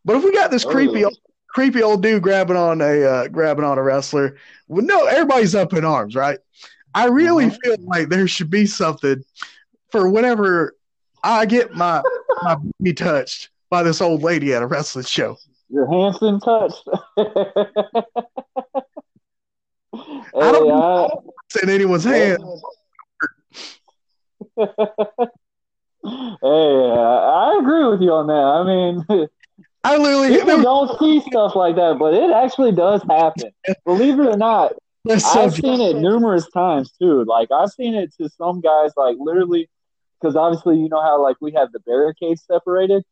But if we got this Oh. creepy, old, creepy old dude grabbing on a uh, grabbing on a wrestler, well, no, everybody's up in arms, right? I really Mhm. feel like there should be something for whenever I get my my be touched by this old lady at a wrestling show. Your Hanson touched. I don't Hey, I- in anyone's hand. hey, I agree with you on that. I mean, I literally people don't see stuff like that, but it actually does happen. Believe it or not, so I've seen it numerous times too. Like I've seen it to some guys, like literally, because obviously you know how like we have the barricades separated.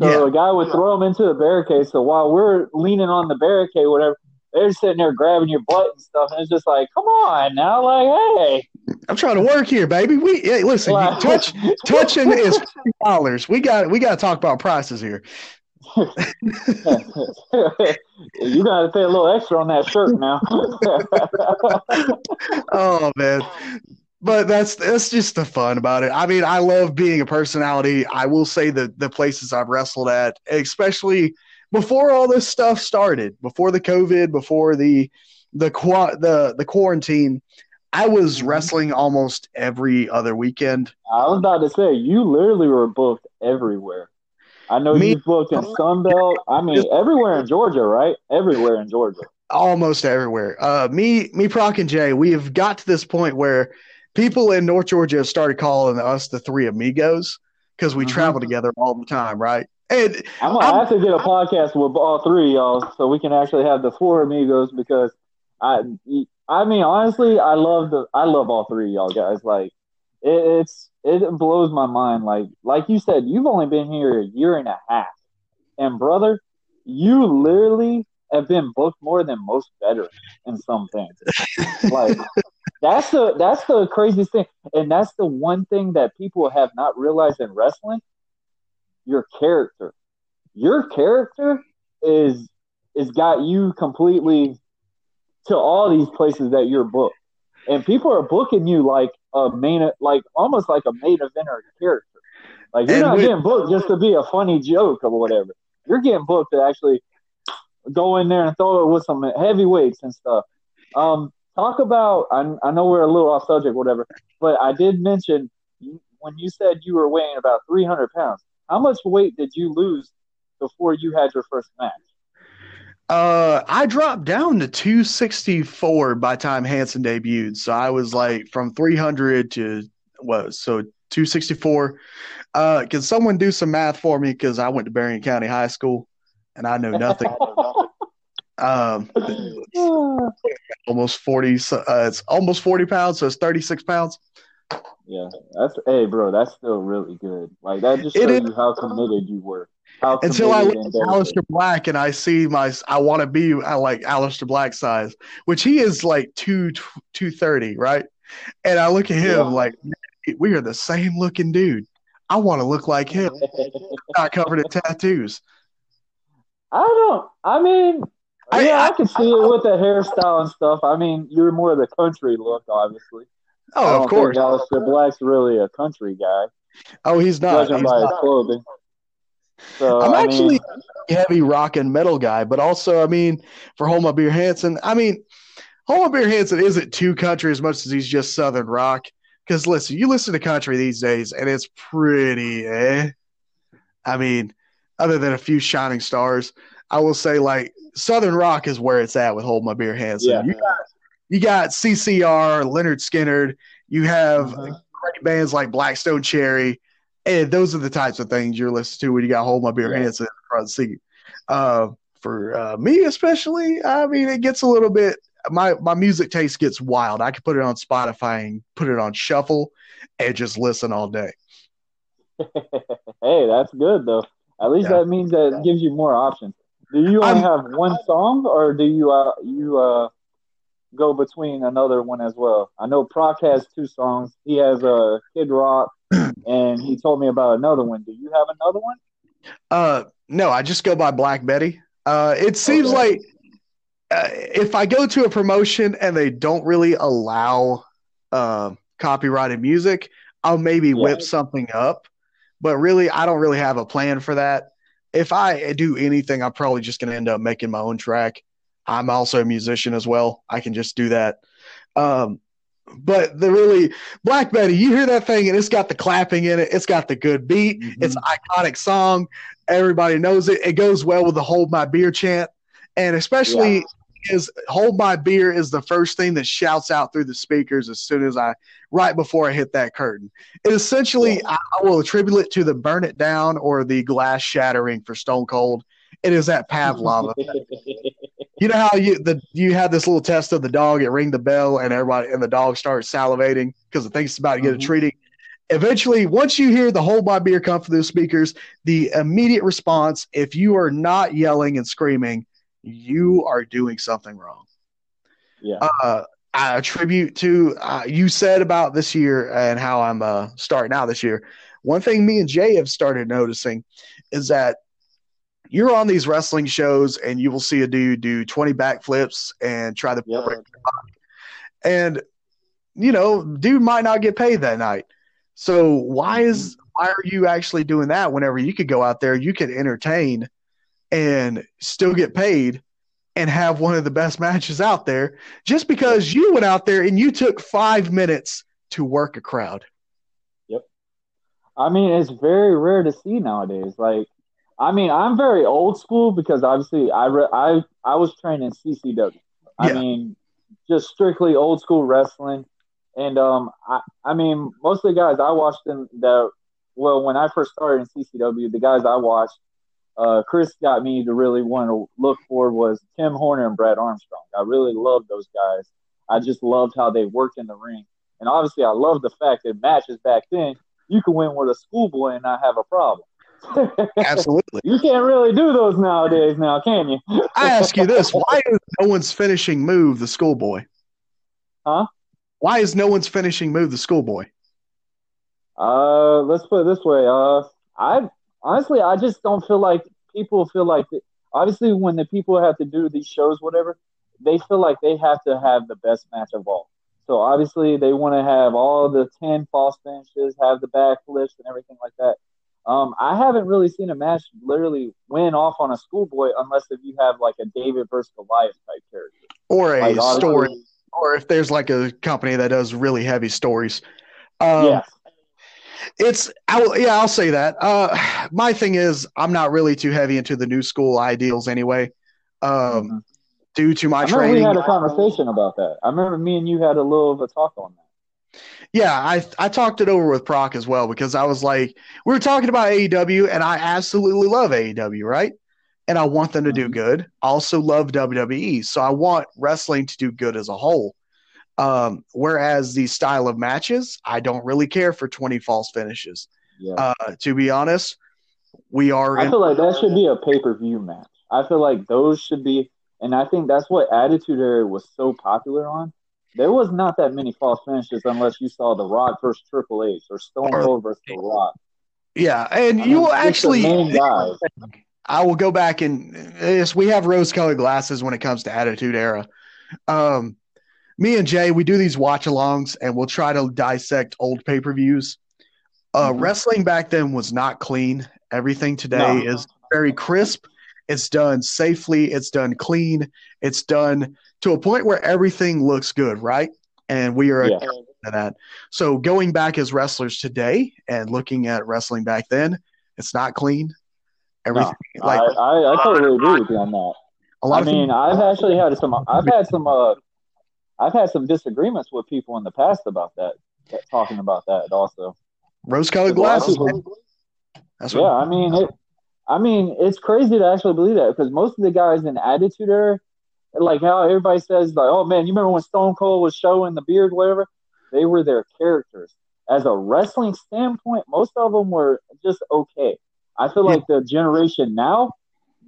So Yeah. a guy would throw them into the barricade. So while we're leaning on the barricade, whatever, they're sitting there grabbing your butt and stuff, and it's just like, come on now, like, hey, I'm trying to work here, baby. We hey, listen. Like- touch touching is dollars. We got we got to talk about prices here. you gotta pay a little extra on that shirt now. oh man but that's that's just the fun about it i mean i love being a personality i will say that the places i've wrestled at especially before all this stuff started before the covid before the the qua- the the quarantine i was Mhm. wrestling almost every other weekend I was about to say you literally were booked everywhere. I know Me- you booked in Sunbelt. I mean, everywhere in Georgia, right? Everywhere in Georgia. almost everywhere. Uh, me, me, Proc, and Jay, we have got to this point where people in North Georgia have started calling us the Three Amigos because we Mhm. travel together all the time, right? And I'm gonna I'm- have to get a podcast with all three of y'all so we can actually have the four amigos because I I mean honestly I love the I love all three of y'all guys like it, it's it blows my mind. Like like you said you've only been here a year and a half. And brother you literally have been booked more than most veterans in some things. Like that's the that's the craziest thing. And that's the one thing that people have not realized in wrestling. Your character. Your character is is got you completely to all these places that you're booked. And people are booking you like a main like almost like a main eventer character. Like you're And not with- getting booked just to be a funny joke or whatever. You're getting booked to actually go in there and throw it with some heavyweights and stuff. Um talk about I, I know we're a little off subject whatever but i did mention when you said you were weighing about 300 pounds how much weight did you lose before you had your first match uh, I dropped down to 264 by time Hanson debuted. So I was like from 300 to what? So 264. Uh, can someone do some math for me? Because I went to Berrien County High School and I know nothing. um, almost 40. so, Uh, it's almost 40 pounds, so it's 36 pounds. Yeah that's hey bro that's still really good like that just shows you how committed you were how Until I look at. Aleister Black and I see my, I want to be I like Aleister Black size, which he is like two two thirty, right? And I look at him Yeah. like we are the same looking dude. I want to look like him, not covered in tattoos. I don't. I mean, I- yeah, I, I- can see it with the hairstyle and stuff. I mean, you're more of the country look, obviously. Oh, of course. Aleister Black's really a country guy, Oh, he's not. judging He's by his clothing. So I'm I mean, actually a heavy rock and metal guy, but also, I mean, for My Beer Hanson, I mean, My Beer Hanson isn't too country as much as he's just Southern rock. Because listen, you listen to country these days, and it's pretty eh. I mean, other than a few shining stars, I will say like Southern rock is where it's at with Hold My Beer Hanson. Yeah. You got you got CCR, Lynyrd Skynyrd, you have great bands like Black Stone Cherry, and those are the types of things you're listening to when you got Hold My Beer Yeah. Hanson the front seat. Uh, for uh, me especially, I mean, it gets a little bit. My my music taste gets wild. I could put it on Spotify and put it on shuffle, and just listen all day. hey, that's good though. At least Yeah. that means that it gives you more options. Do you only I'm- have one song, or do you uh you uh go between another one as well? I know Proc has two songs. He has a uh, Kid Rock, and he told me about another one. Do you have another one? Uh, no, I just go by Black Betty. Uh, it seems Okay. like uh, if I go to a promotion and they don't really allow uh, copyrighted music, I'll maybe Yeah. whip something up. But really, I don't really have a plan for that. If I do anything, I'm probably just going to end up making my own track. I'm also a musician as well. I can just do that. Um, but the really Black Betty, you hear that thing and it's got the clapping in it. It's got the good beat. It's an iconic song. Everybody knows it. It goes well with the "Hold My Beer" chant, and especially is "Hold My Beer" is the first thing that shouts out through the speakers as soon as I, right before I hit that curtain. It essentially, I, I will attribute it to the "Burn It Down" or the glass shattering for Stone Cold. It is that Pavlov. you know how you the you have this little test of the dog, it ring the bell, and everybody and the dog starts salivating because it thinks it's about to get Mhm. a treating. Eventually, once you hear the "Hold My Beer" come through the speakers, the immediate response, if you are not yelling and screaming, you are doing something wrong. yeah. Uh, I attribute to uh, you said about this year and how I'm uh, starting out this year. One thing me and Jay have started noticing is that you're on these wrestling shows and you will see a dude do 20 backflips and try to Yep. break the body. And you know, dude might not get paid that night. So why is mm-hmm. why are you actually doing that whenever you could go out there, you could entertain and still get paid and have one of the best matches out there just because you went out there and you took 5 minutes to work a crowd. Yep. I mean, it's very rare to see nowadays. Like, I mean, I'm very old school because obviously I re- I I was trained in CCW. I Yeah. mean, just strictly old school wrestling, and um, I I mean, most of the guys I watched in the well, when I first started in CCW, the guys I watched, uh, Chris got me to really want to look for was Tim Horner and Brad Armstrong. I really loved those guys. I just loved how they worked in the ring, and obviously, I love the fact that matches back then you can win with a schoolboy and not have a problem. Absolutely. you can't really do those nowadays, now can you? I ask you this: Why is no one's finishing move the schoolboy? Huh? Why is no one's finishing move the schoolboy? Uh, let's put it this way. Uh, I honestly, I just don't feel like people feel like. That, obviously, when the people have to do these shows, whatever, they feel like they have to have the best match of all. So obviously, they want to have all the ten false finishes, have the backflips and everything like that. Um, I haven't really seen a match literally win off on a schoolboy unless if you have like a David versus Goliath type character. Or a Like, honestly, story, or if there's like a company that does really heavy stories. Um, yes. It's I will, yeah, I'll say that. Uh, my thing is, I'm not really too heavy into the new school ideals anyway. Um, Mhm. due to my I training, we had a conversation about that. I remember me and you had a little of a talk on that. Yeah, I I talked it over with Proc as well because I was like, we were talking about AEW, and I absolutely love AEW, right? And I want them to do Mhm. good. I also love WWE, so I want wrestling to do good as a whole. Um, whereas the style of matches, I don't really care for 20 false finishes. Yeah. Uh, to be honest, we are I in feel like that should be a pay per view match. I feel like those should be, and I think that's what Attitude Era was so popular on. There was not that many false finishes unless you saw The Rock versus Triple H or Stone Cold versus The Rock. Yeah, and I you will actually. I will go back and yes, we have rose-colored glasses when it comes to Attitude Era. Um, me and Jay, we do these watch-alongs, and we'll try to dissect old pay-per-views. Uh, Mhm. Wrestling back then was not clean. Everything today No. is very crisp. It's done safely. It's done clean. It's done to a point where everything looks good, right? And we are Yeah. to that. So going back as wrestlers today and looking at wrestling back then, it's not clean. Everything like I, I, I totally agree with you on that. a lot I mean, I've actually had some. I've had some. Uh, I've had some disagreements with people in the past about that. that- Talking about that also. rose-colored glasses. people- That's Yeah, I mean it. I mean, it's crazy to actually believe that because most of the guys in Attitude Era, like how everybody says, like, "Oh man, you remember when Stone Cold was showing the beard, whatever?" They were their characters. As a wrestling standpoint, most of them were just okay. I feel Yeah. like the generation now,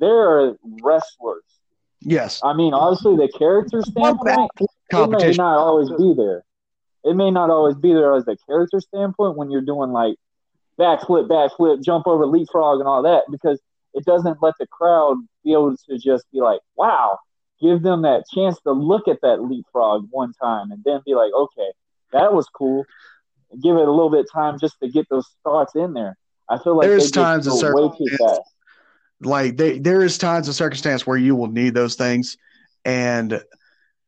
they're wrestlers. yes. I mean, obviously, the character standpoint, it may not always be there. It may not always be there as a character standpoint when you're doing like backflip, backflip, jump over, leapfrog, and all that because it doesn't let the crowd be able to just be like, wow, give them that chance to look at that leapfrog one time and then be like, okay, that was cool. Give it a little bit of time just to get those thoughts in there. I feel like There's times just in way too circumstances- fast. Like they, there is times and circumstance where you will need those things, and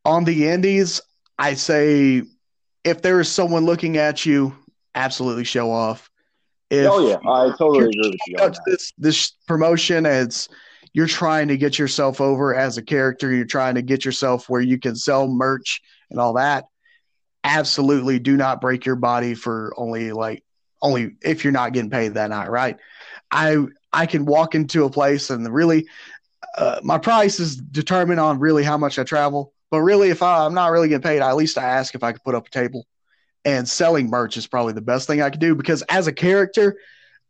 on the indies, I say if there is someone looking at you, absolutely show off. If oh yeah, I totally agree with you. This this promotion as you're trying to get yourself over as a character, you're trying to get yourself where you can sell merch and all that. Absolutely do not break your body for only like only if you're not getting paid that night, right? I I can walk into a place and really uh, my price is determined on really how much I travel. But really, if I, I'm not really getting paid, I, at least I ask if I could put up a table. And selling merch is probably the best thing I could do because as a character,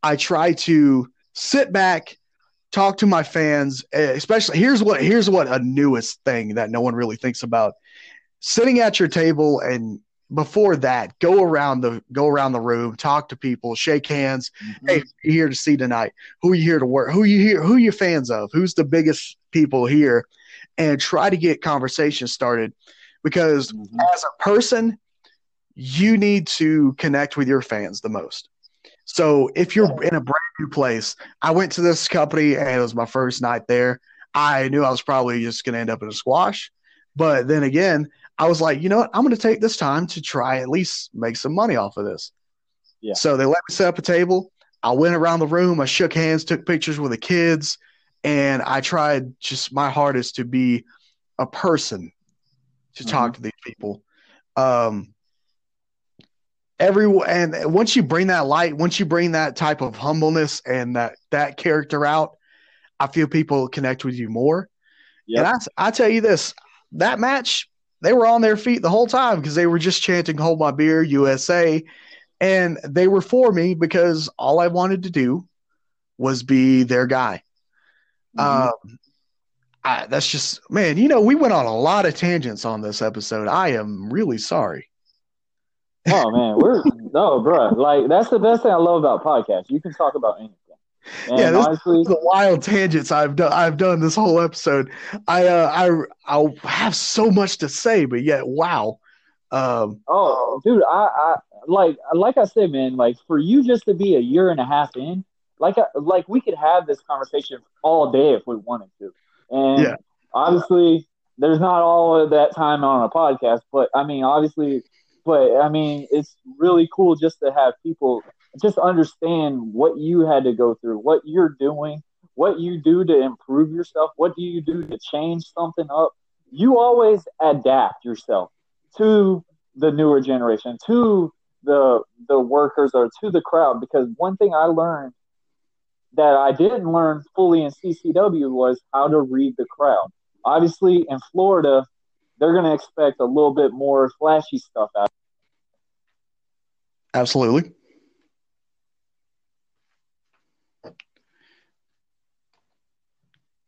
I try to sit back, talk to my fans. eh, Especially here's what here's what a newest thing that no one really thinks about. sitting at your table and before that, go around the go around the room, talk to people, shake hands. Mhm. Hey, you here to see tonight? Who you here to work? Who you here? Who you fans of? Who's the biggest people here? And try to get conversations started because Mhm. as a person, you need to connect with your fans the most. So if you're in a brand new place, I went to this company and it was my first night there. I knew I was probably just going to end up in a squash. But then again, I was like, you know what? I'm going to take this time to try at least make some money off of this. Yeah. So they let me set up a table. I went around the room. I shook hands, took pictures with the kids, and I tried just my hardest to be a person to talk to these people. Um, every and once you bring that light, once you bring that type of humbleness and that that character out, I feel people connect with you more. Yep. And I, I tell you this, that match, they were on their feet the whole time because they were just chanting "Hold my beer, USA," and they were for me because all I wanted to do was be their guy. Mhm. Um, I, that's just man. You know, we went on a lot of tangents on this episode. I am really sorry. Oh man, we're no, bro. Like that's the best thing I love about podcasts. You can talk about anything. And Yeah, this- honestly, the wild tangents I've done I've done this whole episode. I uh I I have so much to say, but yet wow. Um Oh, dude, I, I like like I said, man. Like for you just to be a year and a half in, like I, like we could have this conversation all day if we wanted to, and Yeah. obviously there's not all of that time on a podcast. But I mean, obviously, but I mean, it's really cool just to have people just understand what you had to go through, what you're doing, what you do to improve yourself, what do you do to change something up. You always adapt yourself to the newer generation, to the the workers or to the crowd. Because one thing I learned that I didn't learn fully in CCW was how to read the crowd. Obviously, in Florida, they're going to expect a little bit more flashy stuff out. absolutely.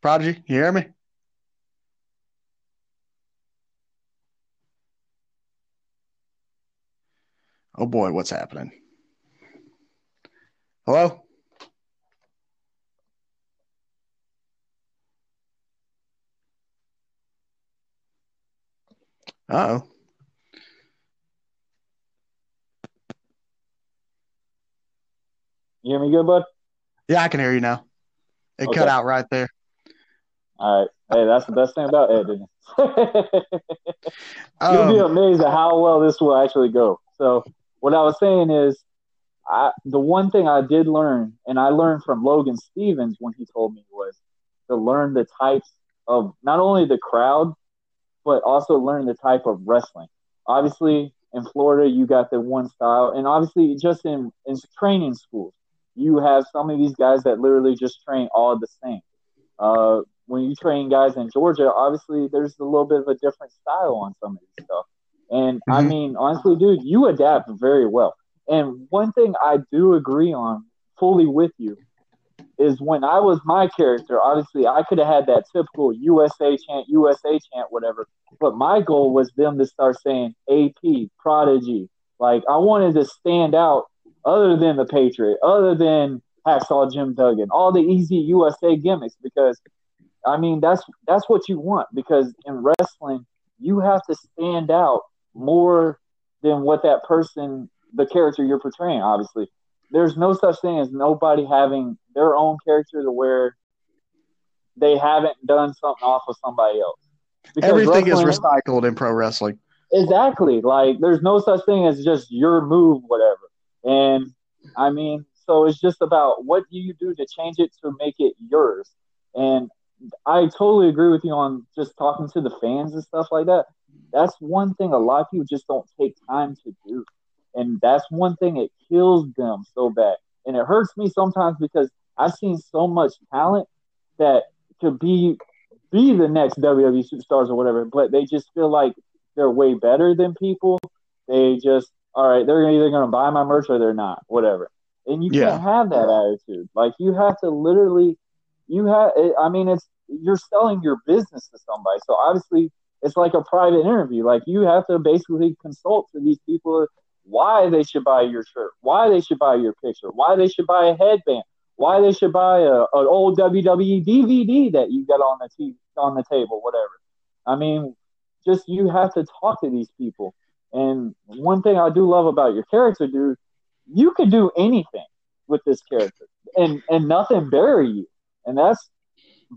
Prodigy, you hear me? Oh boy, what's happening? Hello? Uh oh. You hear me good, bud? Yeah, I can hear you now. It Okay. cut out right there. All right. Hey, that's the best thing about editing. You'll be Um, amazed at how well this will actually go. So, what I was saying is, I the one thing I did learn, and I learned from Logan Stevens when he told me was to learn the types of not only the crowd, but also learn the type of wrestling. Obviously, in Florida, you got the one style, and obviously, just in in training schools, you have some of these guys that literally just train all the same. Uh, when you train guys in Georgia, obviously there's a little bit of a different style on some of this stuff. And I Mhm. mean, honestly, dude, you adapt very well. And one thing I do agree on fully with you is when I was my character, obviously I could have had that typical USA chant, USA chant, whatever. But my goal was them to start saying AP, Prodigy. Like I wanted to stand out other than the Patriot, other than Hacksaw Jim Duggan, all the easy USA gimmicks because I mean that's that's what you want because in wrestling you have to stand out more than what that person the character you're portraying obviously there's no such thing as nobody having their own character to where they haven't done something off of somebody else Because everything is recycled in pro wrestling. Exactly. Like there's no such thing as just your move, whatever. And I mean, so it's just about what do you do to change it to make it yours. And I totally agree with you on just talking to the fans and stuff like that. That's one thing a lot of people just don't take time to do. That's one thing it kills them so bad. And it hurts me sometimes because I've seen so much talent that could be be the next WWE superstars or whatever, but they just feel like they're way better than people. They just all right, they're either going to buy my merch or they're not, whatever. And you Yeah. can't have that attitude. Like you have to literally, you have. I mean, it's you're selling your business to somebody. So obviously, it's like a private interview. Like you have to basically consult to these people why they should buy your shirt, why they should buy your picture, why they should buy a headband, why they should buy a, an old WWE DVD that you got on the t- on the table, whatever. I mean, just you have to talk to these people. And one thing I do love about your character, dude, you could do anything with this character, and and nothing bury you, and that's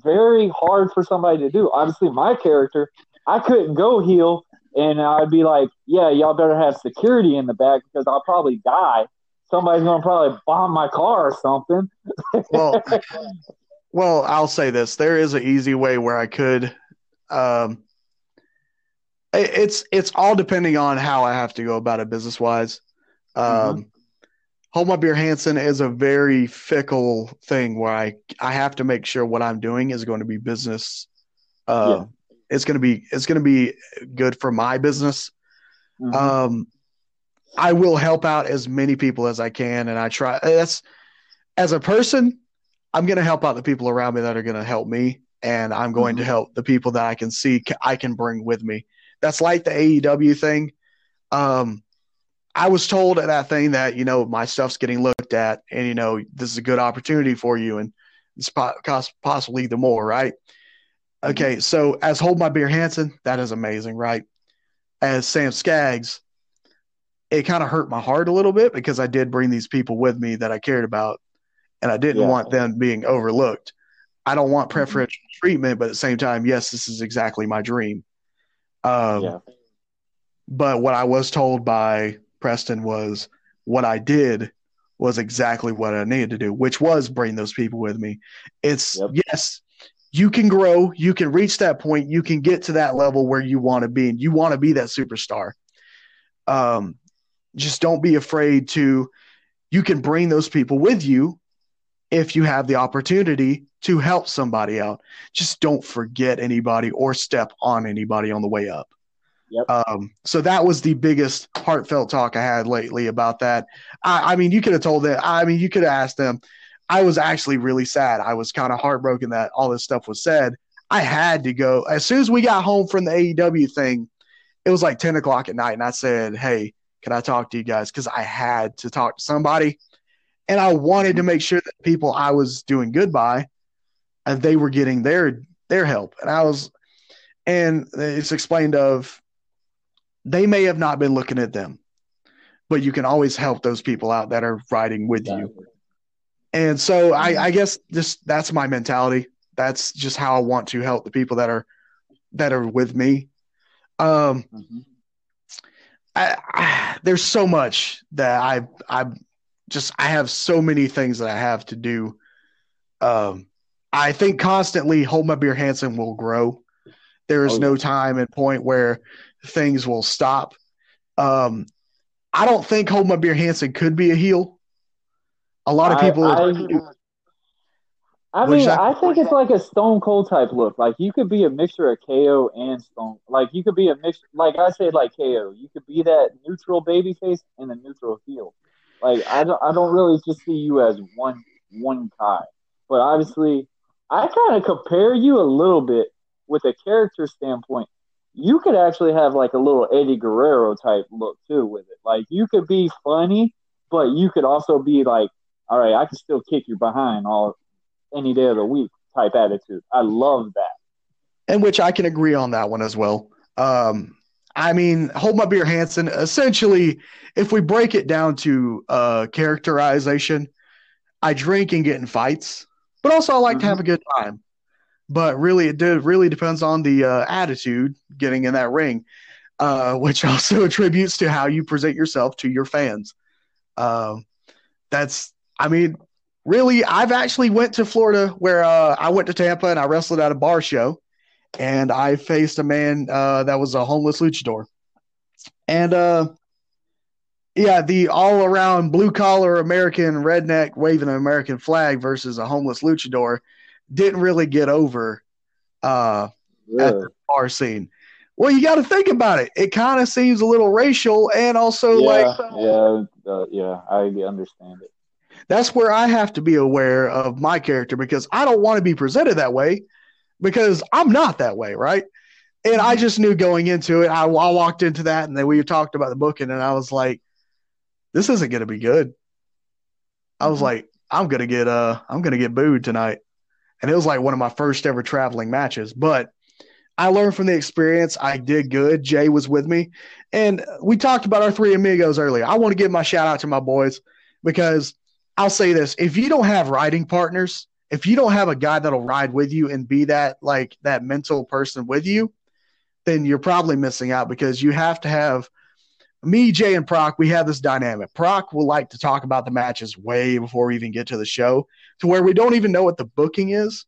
very hard for somebody to do. Obviously, my character, I couldn't go heel, and I'd be like, yeah, y'all better have security in the back because I'll probably die. Somebody's gonna probably bomb my car or something. well, well, I'll say this: there is an easy way where I could. Um, it's it's all depending on how I have to go about it business wise. Um, mm-hmm. Hold my beer, Hanson is a very fickle thing where I I have to make sure what I'm doing is going to be business. Uh, yeah. It's going to be it's going to be good for my business. Mm-hmm. Um, I will help out as many people as I can, and I try. That's as a person, I'm going to help out the people around me that are going to help me, and I'm going mm-hmm. to help the people that I can see I can bring with me. That's like the AEW thing. Um, I was told at that thing that you know my stuff's getting looked at, and you know this is a good opportunity for you, and it's possibly the more, right? Okay, so as Hold My Beer Hanson, that is amazing, right? As Sam Skaggs, it kind of hurt my heart a little bit because I did bring these people with me that I cared about, and I didn't yeah. want them being overlooked. I don't want mm-hmm. preferential treatment, but at the same time, yes, this is exactly my dream. Um, yeah. But what I was told by Preston was what I did was exactly what I needed to do, which was bring those people with me. It's yep. yes, you can grow, you can reach that point, you can get to that level where you want to be, and you want to be that superstar. Um, just don't be afraid to. You can bring those people with you if you have the opportunity to help somebody out. Just don't forget anybody or step on anybody on the way up. Yep. Um, so that was the biggest heartfelt talk I had lately about that. I, I mean, you could have told them. I mean, you could have asked them. I was actually really sad. I was kind of heartbroken that all this stuff was said. I had to go as soon as we got home from the AEW thing. It was like ten o'clock at night, and I said, "Hey, can I talk to you guys?" Because I had to talk to somebody, and I wanted to make sure that people I was doing good by, and they were getting their their help. And I was, and it's explained of they may have not been looking at them, but you can always help those people out that are riding with exactly. you. And so I, I guess just that's my mentality. That's just how I want to help the people that are that are with me. Um, mm-hmm. I, I, there's so much that I I just I have so many things that I have to do. Um, I think constantly hold my beer Hanson will grow. There is oh, no time and point where things will stop. Um, I don't think Hold My Beer Hanson could be a heel. A lot of people. I, I, I mean, I think it's like a Stone Cold type look. Like you could be a mixture of KO and Stone. Like you could be a mix. Like I said, like KO. You could be that neutral baby face and a neutral heel. Like I don't. I don't really just see you as one one guy. But obviously, I kind of compare you a little bit with a character standpoint you could actually have like a little Eddie Guerrero type look too with it. Like you could be funny, but you could also be like, all right, I can still kick you behind all any day of the week type attitude. I love that. And which I can agree on that one as well. Um, I mean, hold my beer, Hanson. Essentially, if we break it down to uh, characterization, I drink and get in fights, but also I like mm-hmm. to have a good time but really it did really depends on the uh, attitude getting in that ring uh, which also attributes to how you present yourself to your fans uh, that's i mean really i've actually went to florida where uh, i went to tampa and i wrestled at a bar show and i faced a man uh, that was a homeless luchador and uh, yeah the all around blue collar american redneck waving an american flag versus a homeless luchador didn't really get over uh, at the bar scene. Well, you got to think about it. It kind of seems a little racial, and also yeah, like yeah, uh, yeah, I understand it. That's where I have to be aware of my character because I don't want to be presented that way because I'm not that way, right? and I just knew going into it. I, I walked into that, and then we talked about the booking, and I was like, "This isn't going to be good." I was Mhm. like, "I'm gonna get uh, I'm gonna get booed tonight," and it was like one of my first ever traveling matches. But I learned from the experience. I did good. Jay was with me, and we talked about our three amigos earlier. I want to give my shout out to my boys because I'll say this: if you don't have riding partners, if you don't have a guy that'll ride with you and be that like that mental person with you, then you're probably missing out because you have to have me, Jay, and Proc. We have this dynamic. Proc will like to talk about the matches way before we even get to the show, to where we don't even know what the booking is,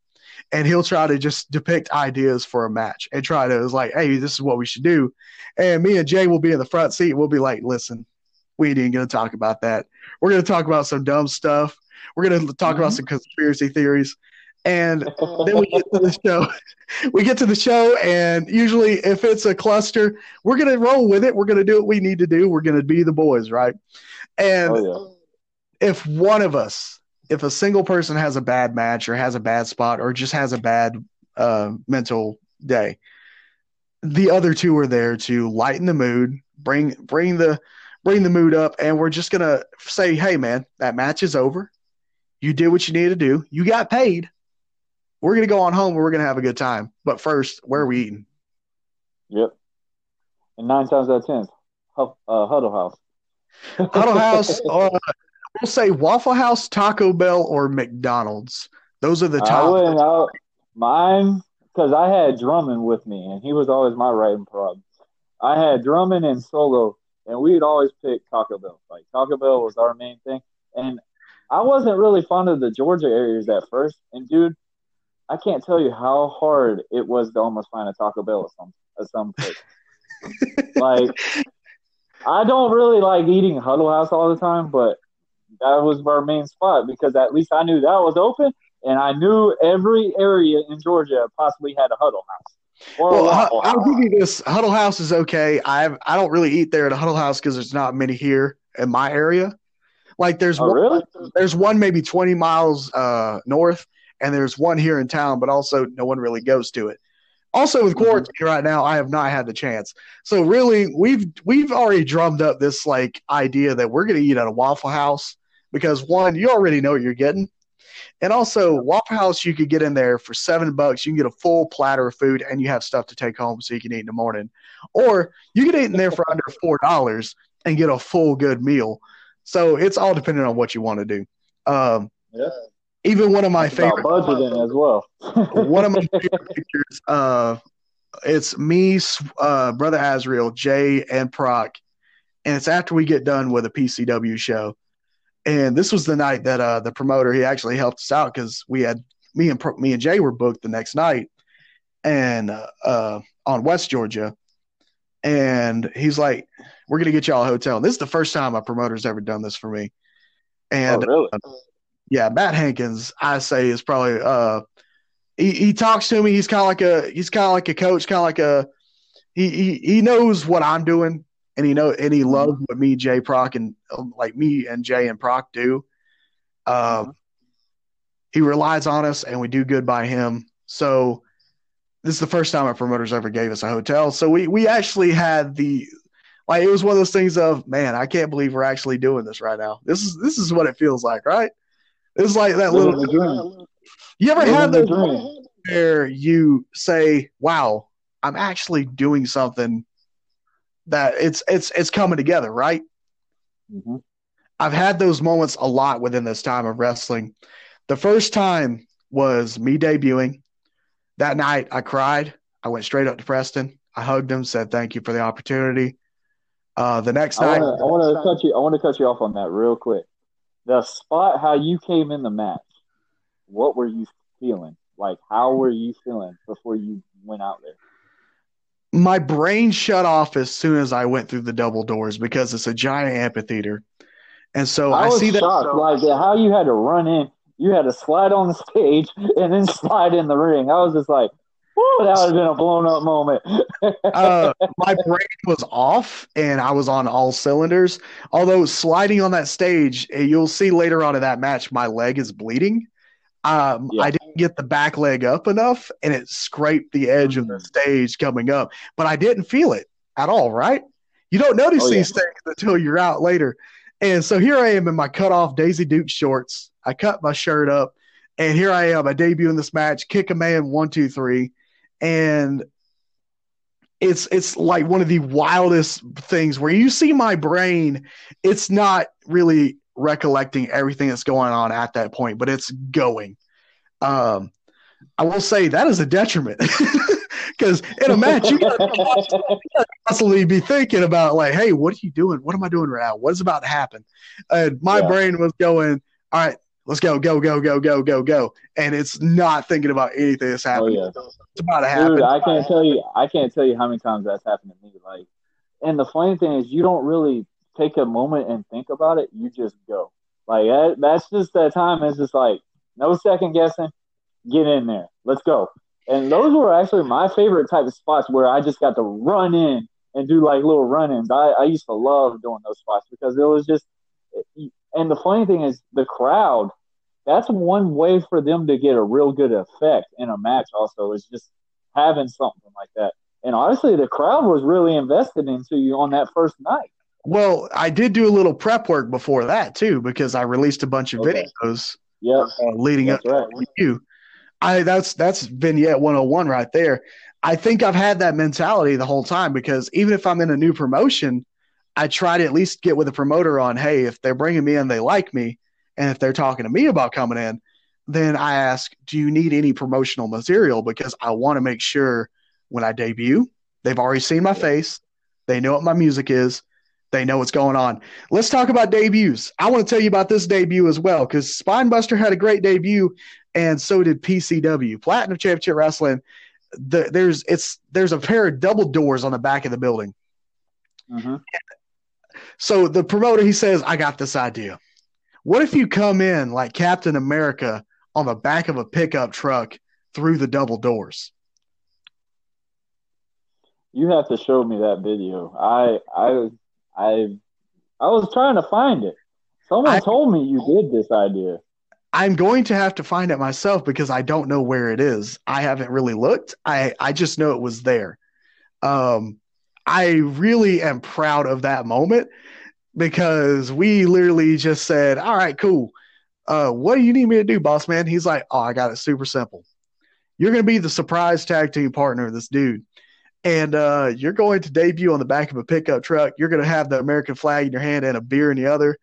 and he'll try to just depict ideas for a match and try to is like, hey, this is what we should do, and me and Jay will be in the front seat. We'll be like, listen, we ain't even gonna talk about that. We're gonna talk about some dumb stuff. We're gonna talk about Mhm. some conspiracy theories, and then we get to the show. We get to the show, and usually, if it's a cluster, we're gonna roll with it. We're gonna do what we need to do. We're gonna be the boys, right? And oh if one of us, if a single person has a bad match or has a bad spot or just has a bad uh, mental day, the other two are there to lighten the mood, bring bring the bring the mood up, and we're just gonna say, "Hey, man, that match is over. You did what you needed to do. You got paid. We're gonna go on home. and We're gonna have a good time. But first, where are we eating? Yep. And nine times out of ten, Huff, uh, Huddle House. Huddle House, or we'll say Waffle House, Taco Bell, or McDonald's. Those are the top. I, mine, because I had Drummond with me, and he was always my writing problem. I had Drummond and Solo, and we'd always pick Taco Bell. Like Taco Bell was our main thing, and I wasn't really fond of the Georgia areas at first. And dude, I can't tell you how hard it was to almost find a Taco Bell at some at some place. like, I don't really like eating Huddle House all the time, but that was our main spot because at least I knew that was open, and I knew every area in Georgia possibly had a Huddle House Well, Waffle I'll give you this. Huddle House is okay. I I don't really eat there at a Huddle House because there's not many here in my area. Like there's Oh, one, really? there's one maybe 20 miles uh, north, and there's one here in town, but also no one really goes to it. Also, with Mhm. quarantine right now, I have not had the chance. So really, we've we've already drummed up this like idea that we're going to eat at a Waffle House because one, you already know what you're getting, and also Waffle House, you could get in there for seven bucks. You can get a full platter of food, and you have stuff to take home so you can eat in the morning, or you can eat in there for under four dollars and get a full good meal. So it's all dependent on what you want to do. Um, Yeah. even one of my It's favorite budgeting as well. one of my favorite pictures. Uh, it's me, uh, brother Azriel, Jay, and Proc, and it's after we get done with a PCW show. And this was the night that uh, the promoter he actually helped us out because we had me and me and Jay were booked the next night, and uh, uh, on West Georgia. And he's like, "We're gonna get y'all a hotel." And This is the first time a promoter's ever done this for me. oh, And really? yeah, Matt Hankins, I say is probably uh he, he talks to me, he's kinda like a he's kinda like a coach, kinda like a he, he he knows what I'm doing and he know and he loves what me, Jay Proc and like me and Jay and Proc do. Um he relies on us and we do good by him. So this is the first time our promoters ever gave us a hotel. So we we actually had the like it was one of those things of man, I can't believe we're actually doing this right now. This is this is what it feels like, right? It's like that little. dream. You ever have the dream. where you say, "Wow, I'm actually doing something that it's it's it's coming together," right? Mhm. I've had those moments a lot within this time of wrestling. The first time was me debuting. That night, I cried. I went straight up to Preston. I hugged him, said thank you for the opportunity. Uh, the next night. I want to cut you. I want to cut you off on that real quick. The spot, how you came in the match. What were you feeling? Like, how were you feeling before you went out there? My brain shut off as soon as I went through the double doors because it's a giant amphitheater. And so I I, was see that shocked, like how you had to run in. You had to slide on the stage and then slide in the ring. I was just like, "Whoa, that would have been a blown up moment." uh, my brain was off and I was on all cylinders. Although sliding on that stage, you'll see later on in that match, my leg is bleeding. Um, Yeah. I didn't get the back leg up enough, and it scraped the edge of the Mm. stage coming up. But I didn't feel it at all. Right? You don't notice Oh, yeah. these things until you're out later. And so here I am in my cut off Daisy Duke shorts. I cut my shirt up, and here I am. I debut in this match, kick a man one, two, three, and it's it's like one of the wildest things where you see my brain. It's not really recollecting everything that's going on at that point, but it's going. Um, I will say that is a detriment because in a match you gotta constantly be thinking about like, hey, what are you doing? What am I doing right now? What's about to happen? And my Yeah. brain was going, all right, let's go, go, go, go, go, go, go, and it's not thinking about anything that's Oh happening. yeah. It's about to happen. Dude, I can't tell you. I can't tell you how many times that's happened to me. Like, and the funny thing is, you don't really take a moment and think about it. You just go. Like that, that's just that time. It's just like no second guessing. Get in there. Let's go. And those were actually my favorite type of spots where I just got to run in and do like little run-ins. I, I used to love doing those spots because it was just. And the funny thing is, the crowd. That's one way for them to get a real good effect in a match. Also, is just having something like that. And honestly, the crowd was really invested into you on that first night. Well, I did do a little prep work before that too because I released a bunch of Okay. videos Yep, uh, leading that's up right. to you. I that's that's vignette 101 right there. I think I've had that mentality the whole time because even if I'm in a new promotion, I try to at least get with a promoter on, hey, if they're bringing me in, they like me, and if they're talking to me about coming in, then I ask, do you need any promotional material because I want to make sure when I debut, they've already seen my face, they know what my music is, they know what's going on. Let's talk about debuts. I want to tell you about this debut as well because Spinebuster had a great debut, and so did PCW Platinum Championship Wrestling. The, there's it's there's a pair of double doors on the back of the building. hmm So the promoter he says, "I got this idea. What if you come in like Captain America on the back of a pickup truck through the double doors?" You have to show me that video. I I I I was trying to find it. Someone I- told me you did this idea. I'm going to have to find it myself because I don't know where it is. I haven't really looked. I I just know it was there. Um, I really am proud of that moment because we literally just said, "All right, cool. Uh, what do you need me to do, boss man?" He's like, "Oh, I got it. Super simple. You're going to be the surprise tag team partner of this dude." And uh, you're going to debut on the back of a pickup truck. You're going to have the American flag in your hand and a beer in the other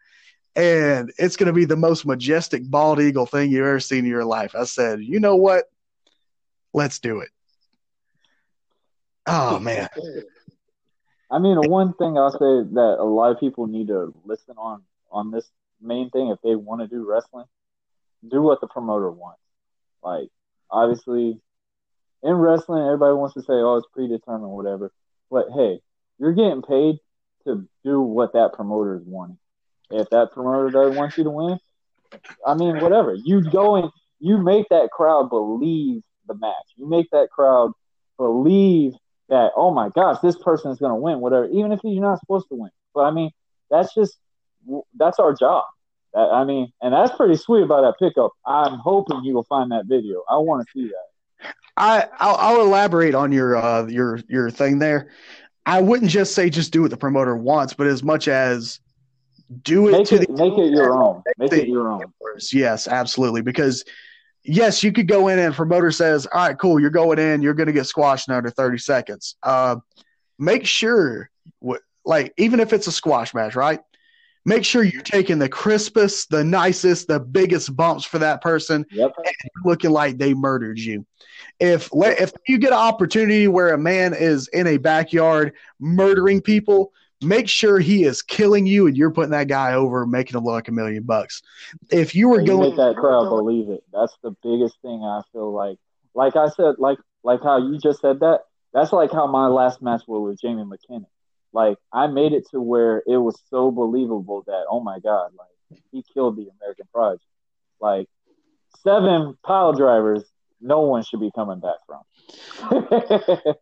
and it's going to be the most majestic bald eagle thing you've ever seen in your life. I said, you know what? Let's do it. Oh man, I mean, one thing I'll say that a lot of people need to listen on on this main thing if they want to do wrestling, do what the promoter wants. Like, obviously, in wrestling, everybody wants to say, "Oh, it's predetermined, whatever." But hey, you're getting paid to do what that promoter is wanting. If that promoter doesn't want you to win, I mean, whatever. You go and you make that crowd believe the match. You make that crowd believe that oh my gosh, this person is going to win, whatever, even if you're not supposed to win. But I mean, that's just that's our job. I mean, and that's pretty sweet about that pickup. I'm hoping you will find that video. I want to see that. I I'll, I'll elaborate on your uh your your thing there. I wouldn't just say just do what the promoter wants, but as much as do it Make to it make it your own. Make the- it your own. Yes, absolutely. Because yes, you could go in and promoter says, "All right, cool, you're going in, you're going to get squashed in under 30 seconds." Uh, make sure, like even if it's a squash match, right? Make sure you're taking the crispest, the nicest, the biggest bumps for that person, Yep. looking like they murdered you. If if you get an opportunity where a man is in a backyard murdering people, make sure he is killing you and you're putting that guy over, making him look like a million bucks. If you were you going make that crowd believe it. That's the biggest thing I feel like. Like I said, like like how you just said that. That's like how my last match was with Jamie McKinnon. Like I made it to where it was so believable that oh my god, like he killed the American Project. Like seven pile drivers, no one should be coming back from.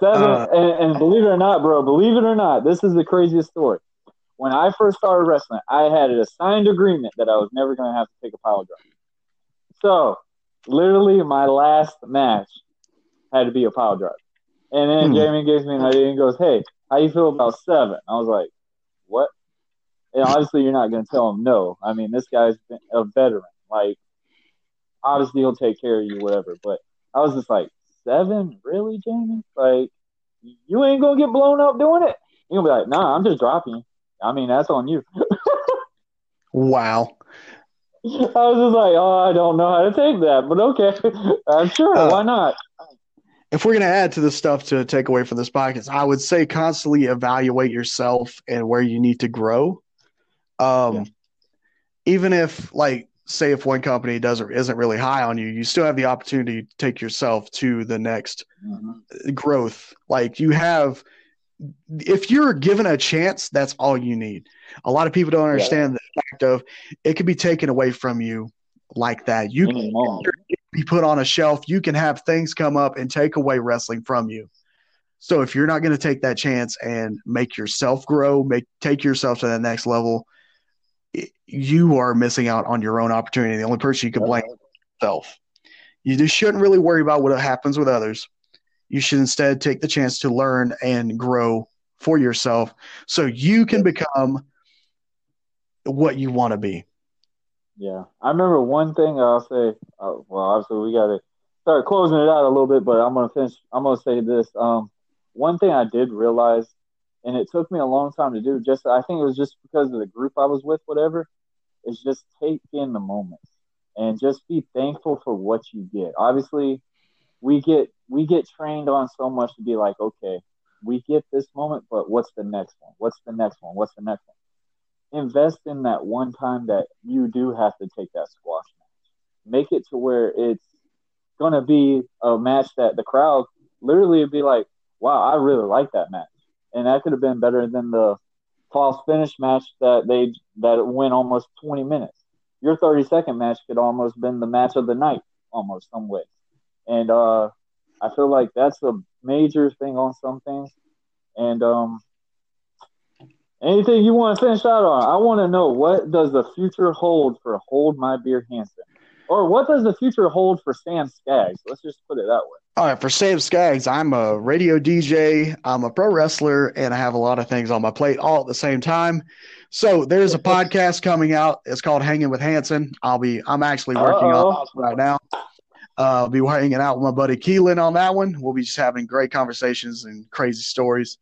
Seven, Uh, and, and believe it or not, bro, believe it or not, this is the craziest story. when I first started wrestling, I had a signed agreement that I was never going to have to take a pile driver. So, literally, my last match had to be a pile driver. And then Hmm. Jamie gives me an idea and goes, "Hey, how you feel about seven? I was like, "What?" And obviously, you're not going to tell him no. I mean, this guy's been a veteran. Like, obviously, he'll take care of you, whatever. But I was just like, seven, really, Jamie? Like, you ain't gonna get blown up doing it. You're gonna be like, nah, I'm just dropping you. I mean, that's on you. Wow. I was just like, oh, I don't know how to take that, but okay, I'm sure. Uh, why not? If we're going to add to the stuff to take away from this podcast, I would say constantly evaluate yourself and where you need to grow. Um, Yeah. Even if, like, say, if one company doesn't isn't really high on you, you still have the opportunity to take yourself to the next Mhm. growth. Like you have, if you're given a chance, that's all you need. A lot of people don't understand the fact of it can be taken away from you like that. You Any can moment. Be put on a shelf. You can have things come up and take away wrestling from you. So if you're not going to take that chance and make yourself grow, make take yourself to that next level, i- you are missing out on your own opportunity. The only person you can blame is yourself. You just shouldn't really worry about what happens with others. You should instead take the chance to learn and grow for yourself so you can become what you want to be. Yeah, I remember one thing I'll say. Uh, well, obviously we got to start closing it out a little bit, but I'm gonna finish. I'm gonna say this. Um, one thing I did realize, and it took me a long time to do. Just I think it was just because of the group I was with, whatever. Is just take in the moments and just be thankful for what you get. Obviously, we get we get trained on so much to be like, okay, we get this moment, but what's the next one? What's the next one? What's the next one? Invest in that one time that you do have to take that squash match. Make it to where it's gonna be a match that the crowd literally would be like, "Wow, I really like that match," and that could have been better than the false finish match that they that it went almost 20 minutes. Your 30 second match could almost been the match of the night, almost some ways. And uh, I feel like that's a major thing on some things. And um, Anything you want to finish out on? I want to know what does the future hold for Hold My Beer Hanson, or what does the future hold for Sam Skaggs? Let's just put it that way. All right, for Sam Skaggs, I'm a radio DJ, I'm a pro wrestler, and I have a lot of things on my plate all at the same time. So there's a podcast coming out. It's called Hanging with Hanson. I'll be I'm actually working on Uh-oh. it right now. Uh, I'll be hanging out with my buddy Keelan on that one. We'll be just having great conversations and crazy stories.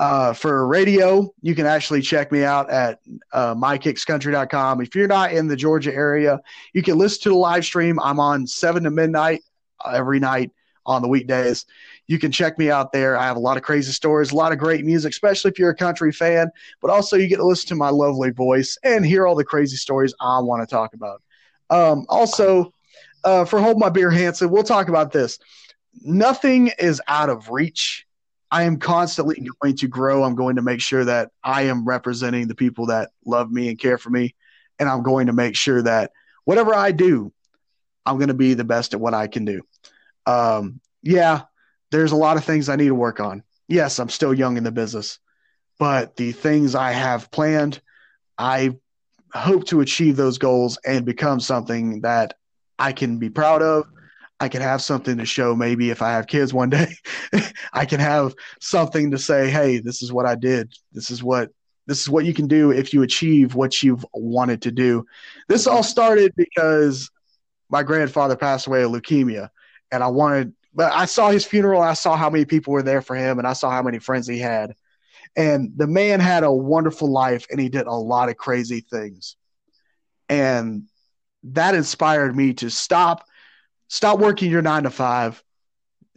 Uh, for radio, you can actually check me out at uh, mykickscountry.com. If you're not in the Georgia area, you can listen to the live stream. I'm on 7 to midnight uh, every night on the weekdays. You can check me out there. I have a lot of crazy stories, a lot of great music, especially if you're a country fan, but also you get to listen to my lovely voice and hear all the crazy stories I want to talk about. Um, also, uh, for Hold My Beer Hanson, we'll talk about this. Nothing is out of reach. I am constantly going to grow. I'm going to make sure that I am representing the people that love me and care for me. And I'm going to make sure that whatever I do, I'm going to be the best at what I can do. Um, yeah, there's a lot of things I need to work on. Yes, I'm still young in the business, but the things I have planned, I hope to achieve those goals and become something that I can be proud of. I can have something to show maybe if I have kids one day. I can have something to say, hey, this is what I did. This is what this is what you can do if you achieve what you've wanted to do. This all started because my grandfather passed away of leukemia and I wanted but I saw his funeral I saw how many people were there for him and I saw how many friends he had. And the man had a wonderful life and he did a lot of crazy things. And that inspired me to stop stop working your 9 to 5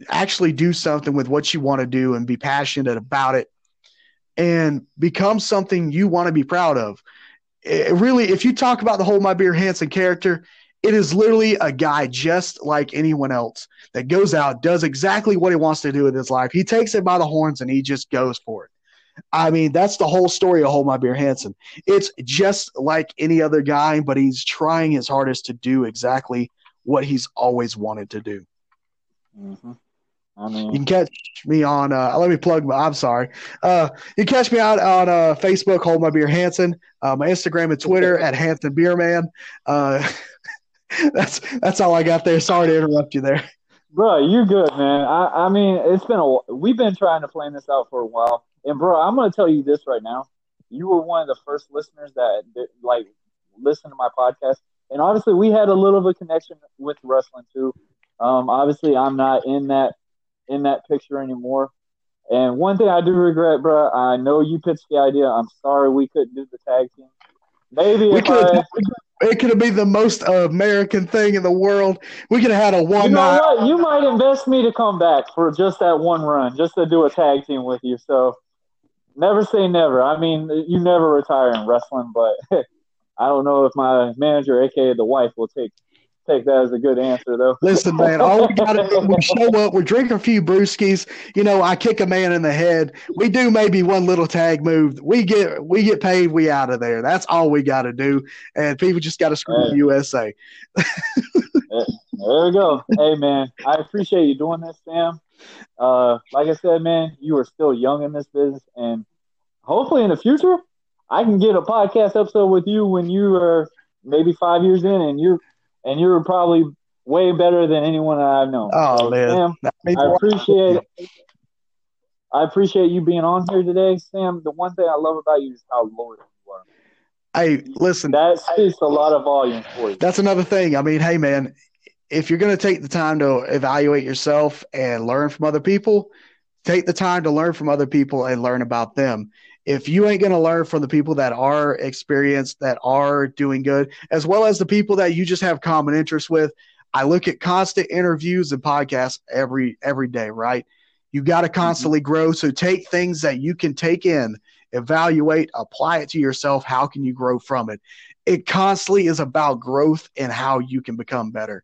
actually do something with what you want to do and be passionate about it and become something you want to be proud of. It really if you talk about the whole my beer Hanson character, it is literally a guy just like anyone else that goes out, does exactly what he wants to do with his life. He takes it by the horns and he just goes for it. I mean, that's the whole story of Hold My Beer Hanson. It's just like any other guy, but he's trying his hardest to do exactly what he's always wanted to do. Mm-hmm. I mean, You can catch me on. Uh, let me plug. My, I'm sorry. Uh, you can catch me out on uh, Facebook. Hold my beer, Hanson. Uh, my Instagram and Twitter at Hanson Beerman. Uh, that's that's all I got there. Sorry to interrupt you there. bro, you're good, man. I, I mean, it's been a we've been trying to plan this out for a while, and bro, I'm gonna tell you this right now. You were one of the first listeners that, like listen to my podcast, and obviously we had a little bit of a connection with wrestling too. Um, obviously, I'm not in that in that picture anymore. And one thing I do regret, bro, I know you pitched the idea. I'm sorry we couldn't do the tag team. Maybe We could I. It could have been the most American thing in the world. We could have had a you one know night. what, you might invest me to come back for just that one run, just to do a tag team with you. So never say never. I mean, you never retire in wrestling, but I don't know if my manager, aka the wife, will take take that as a good answer though. Listen, man, all we got to do we show up, we drink a few brewskis. You know, I kick a man in the head. We do maybe one little tag move. We get we get paid. We out of there. That's all we got to do. And people just got to screw Hey. USA. There we go. Hey man, I appreciate you doing this, Sam. Uh, like I said, man, you are still young in this business, and hopefully in the future, I can get a podcast episode with you when you are maybe five years in, and you're and you're probably way better than anyone that I've known. Oh, man. Sam, That means a I appreciate it. I appreciate you being on here today, Sam. The one thing I love about you is how loyal you are. Hey, listen, That speaks a lot of volumes for you. that's another thing. I mean, hey, man, if you're going to take the time to evaluate yourself and learn from other people, take the time to learn from other people and learn about them. If you ain't going to learn from the people that are experienced, that are doing good, as well as the people that you just have common interests with, I look at constant interviews and podcasts every every day, right? You got to mm-hmm. constantly grow. So take things that you can take in, evaluate, apply it to yourself. How can you grow from it? It constantly is about growth and how you can become better.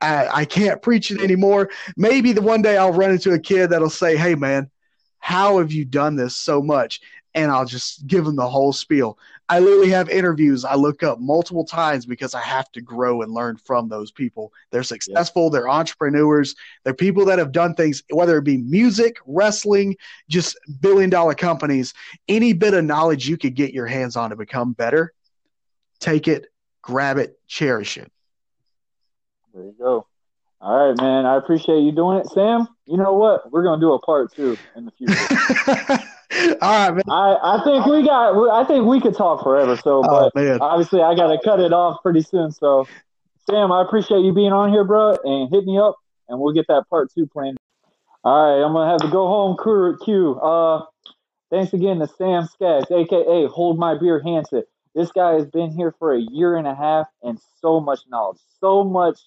I, I can't preach it anymore. Maybe the one day I'll run into a kid that'll say, Hey man, how have you done this so much? And I'll just give them the whole spiel. I literally have interviews I look up multiple times because I have to grow and learn from those people. They're successful, they're entrepreneurs, they're people that have done things, whether it be music, wrestling, just billion dollar companies. Any bit of knowledge you could get your hands on to become better, take it, grab it, cherish it. There you go. All right, man. I appreciate you doing it, Sam. You know what? We're gonna do a part two in the future. All right, man. I, I think we got. I think we could talk forever. So, Oh, but man. obviously, I got to cut it off pretty soon. So, Sam, I appreciate you being on here, bro, and hit me up, and we'll get that part two planned. All right, I'm gonna have to go home crew queue. Uh, thanks again to Sam Skaggs, aka Hold My Beer Hanson. This guy has been here for a year and a half and so much knowledge, so much.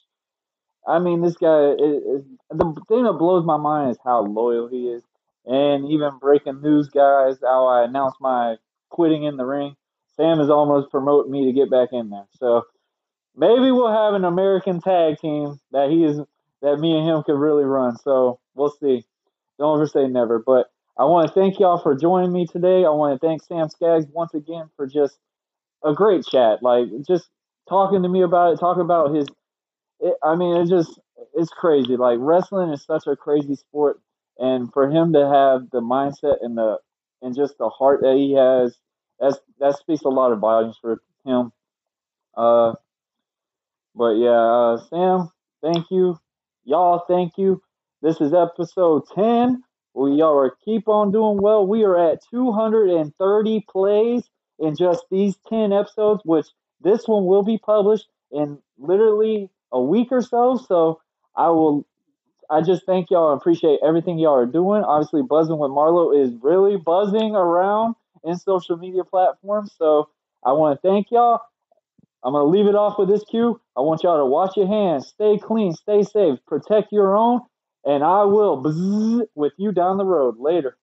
I mean, this guy is, is the thing that blows my mind is how loyal he is, and even breaking news guys. How I announced my quitting in the ring. Sam is almost promoting me to get back in there. So maybe we'll have an American tag team that he is that me and him could really run. So we'll see. Don't ever say never. But I want to thank y'all for joining me today. I want to thank Sam Skaggs once again for just a great chat. Like just talking to me about it, talking about his. It, I mean, it's just it's crazy. Like wrestling is such a crazy sport, and for him to have the mindset and the and just the heart that he has, that's that speaks a lot of volumes for him. Uh, but yeah, uh, Sam, thank you, y'all, thank you. This is episode ten. We are keep on doing well. We are at 230 plays in just these 10 episodes, which this one will be published in literally a week or so. So I will I just thank y'all appreciate everything y'all are doing. Obviously, buzzing with Marlowe is really buzzing around in social media platforms. So I want to thank y'all. I'm gonna leave it off with this cue. I want y'all to wash your hands, stay clean, stay safe, protect your own, and I will buzz with you down the road later.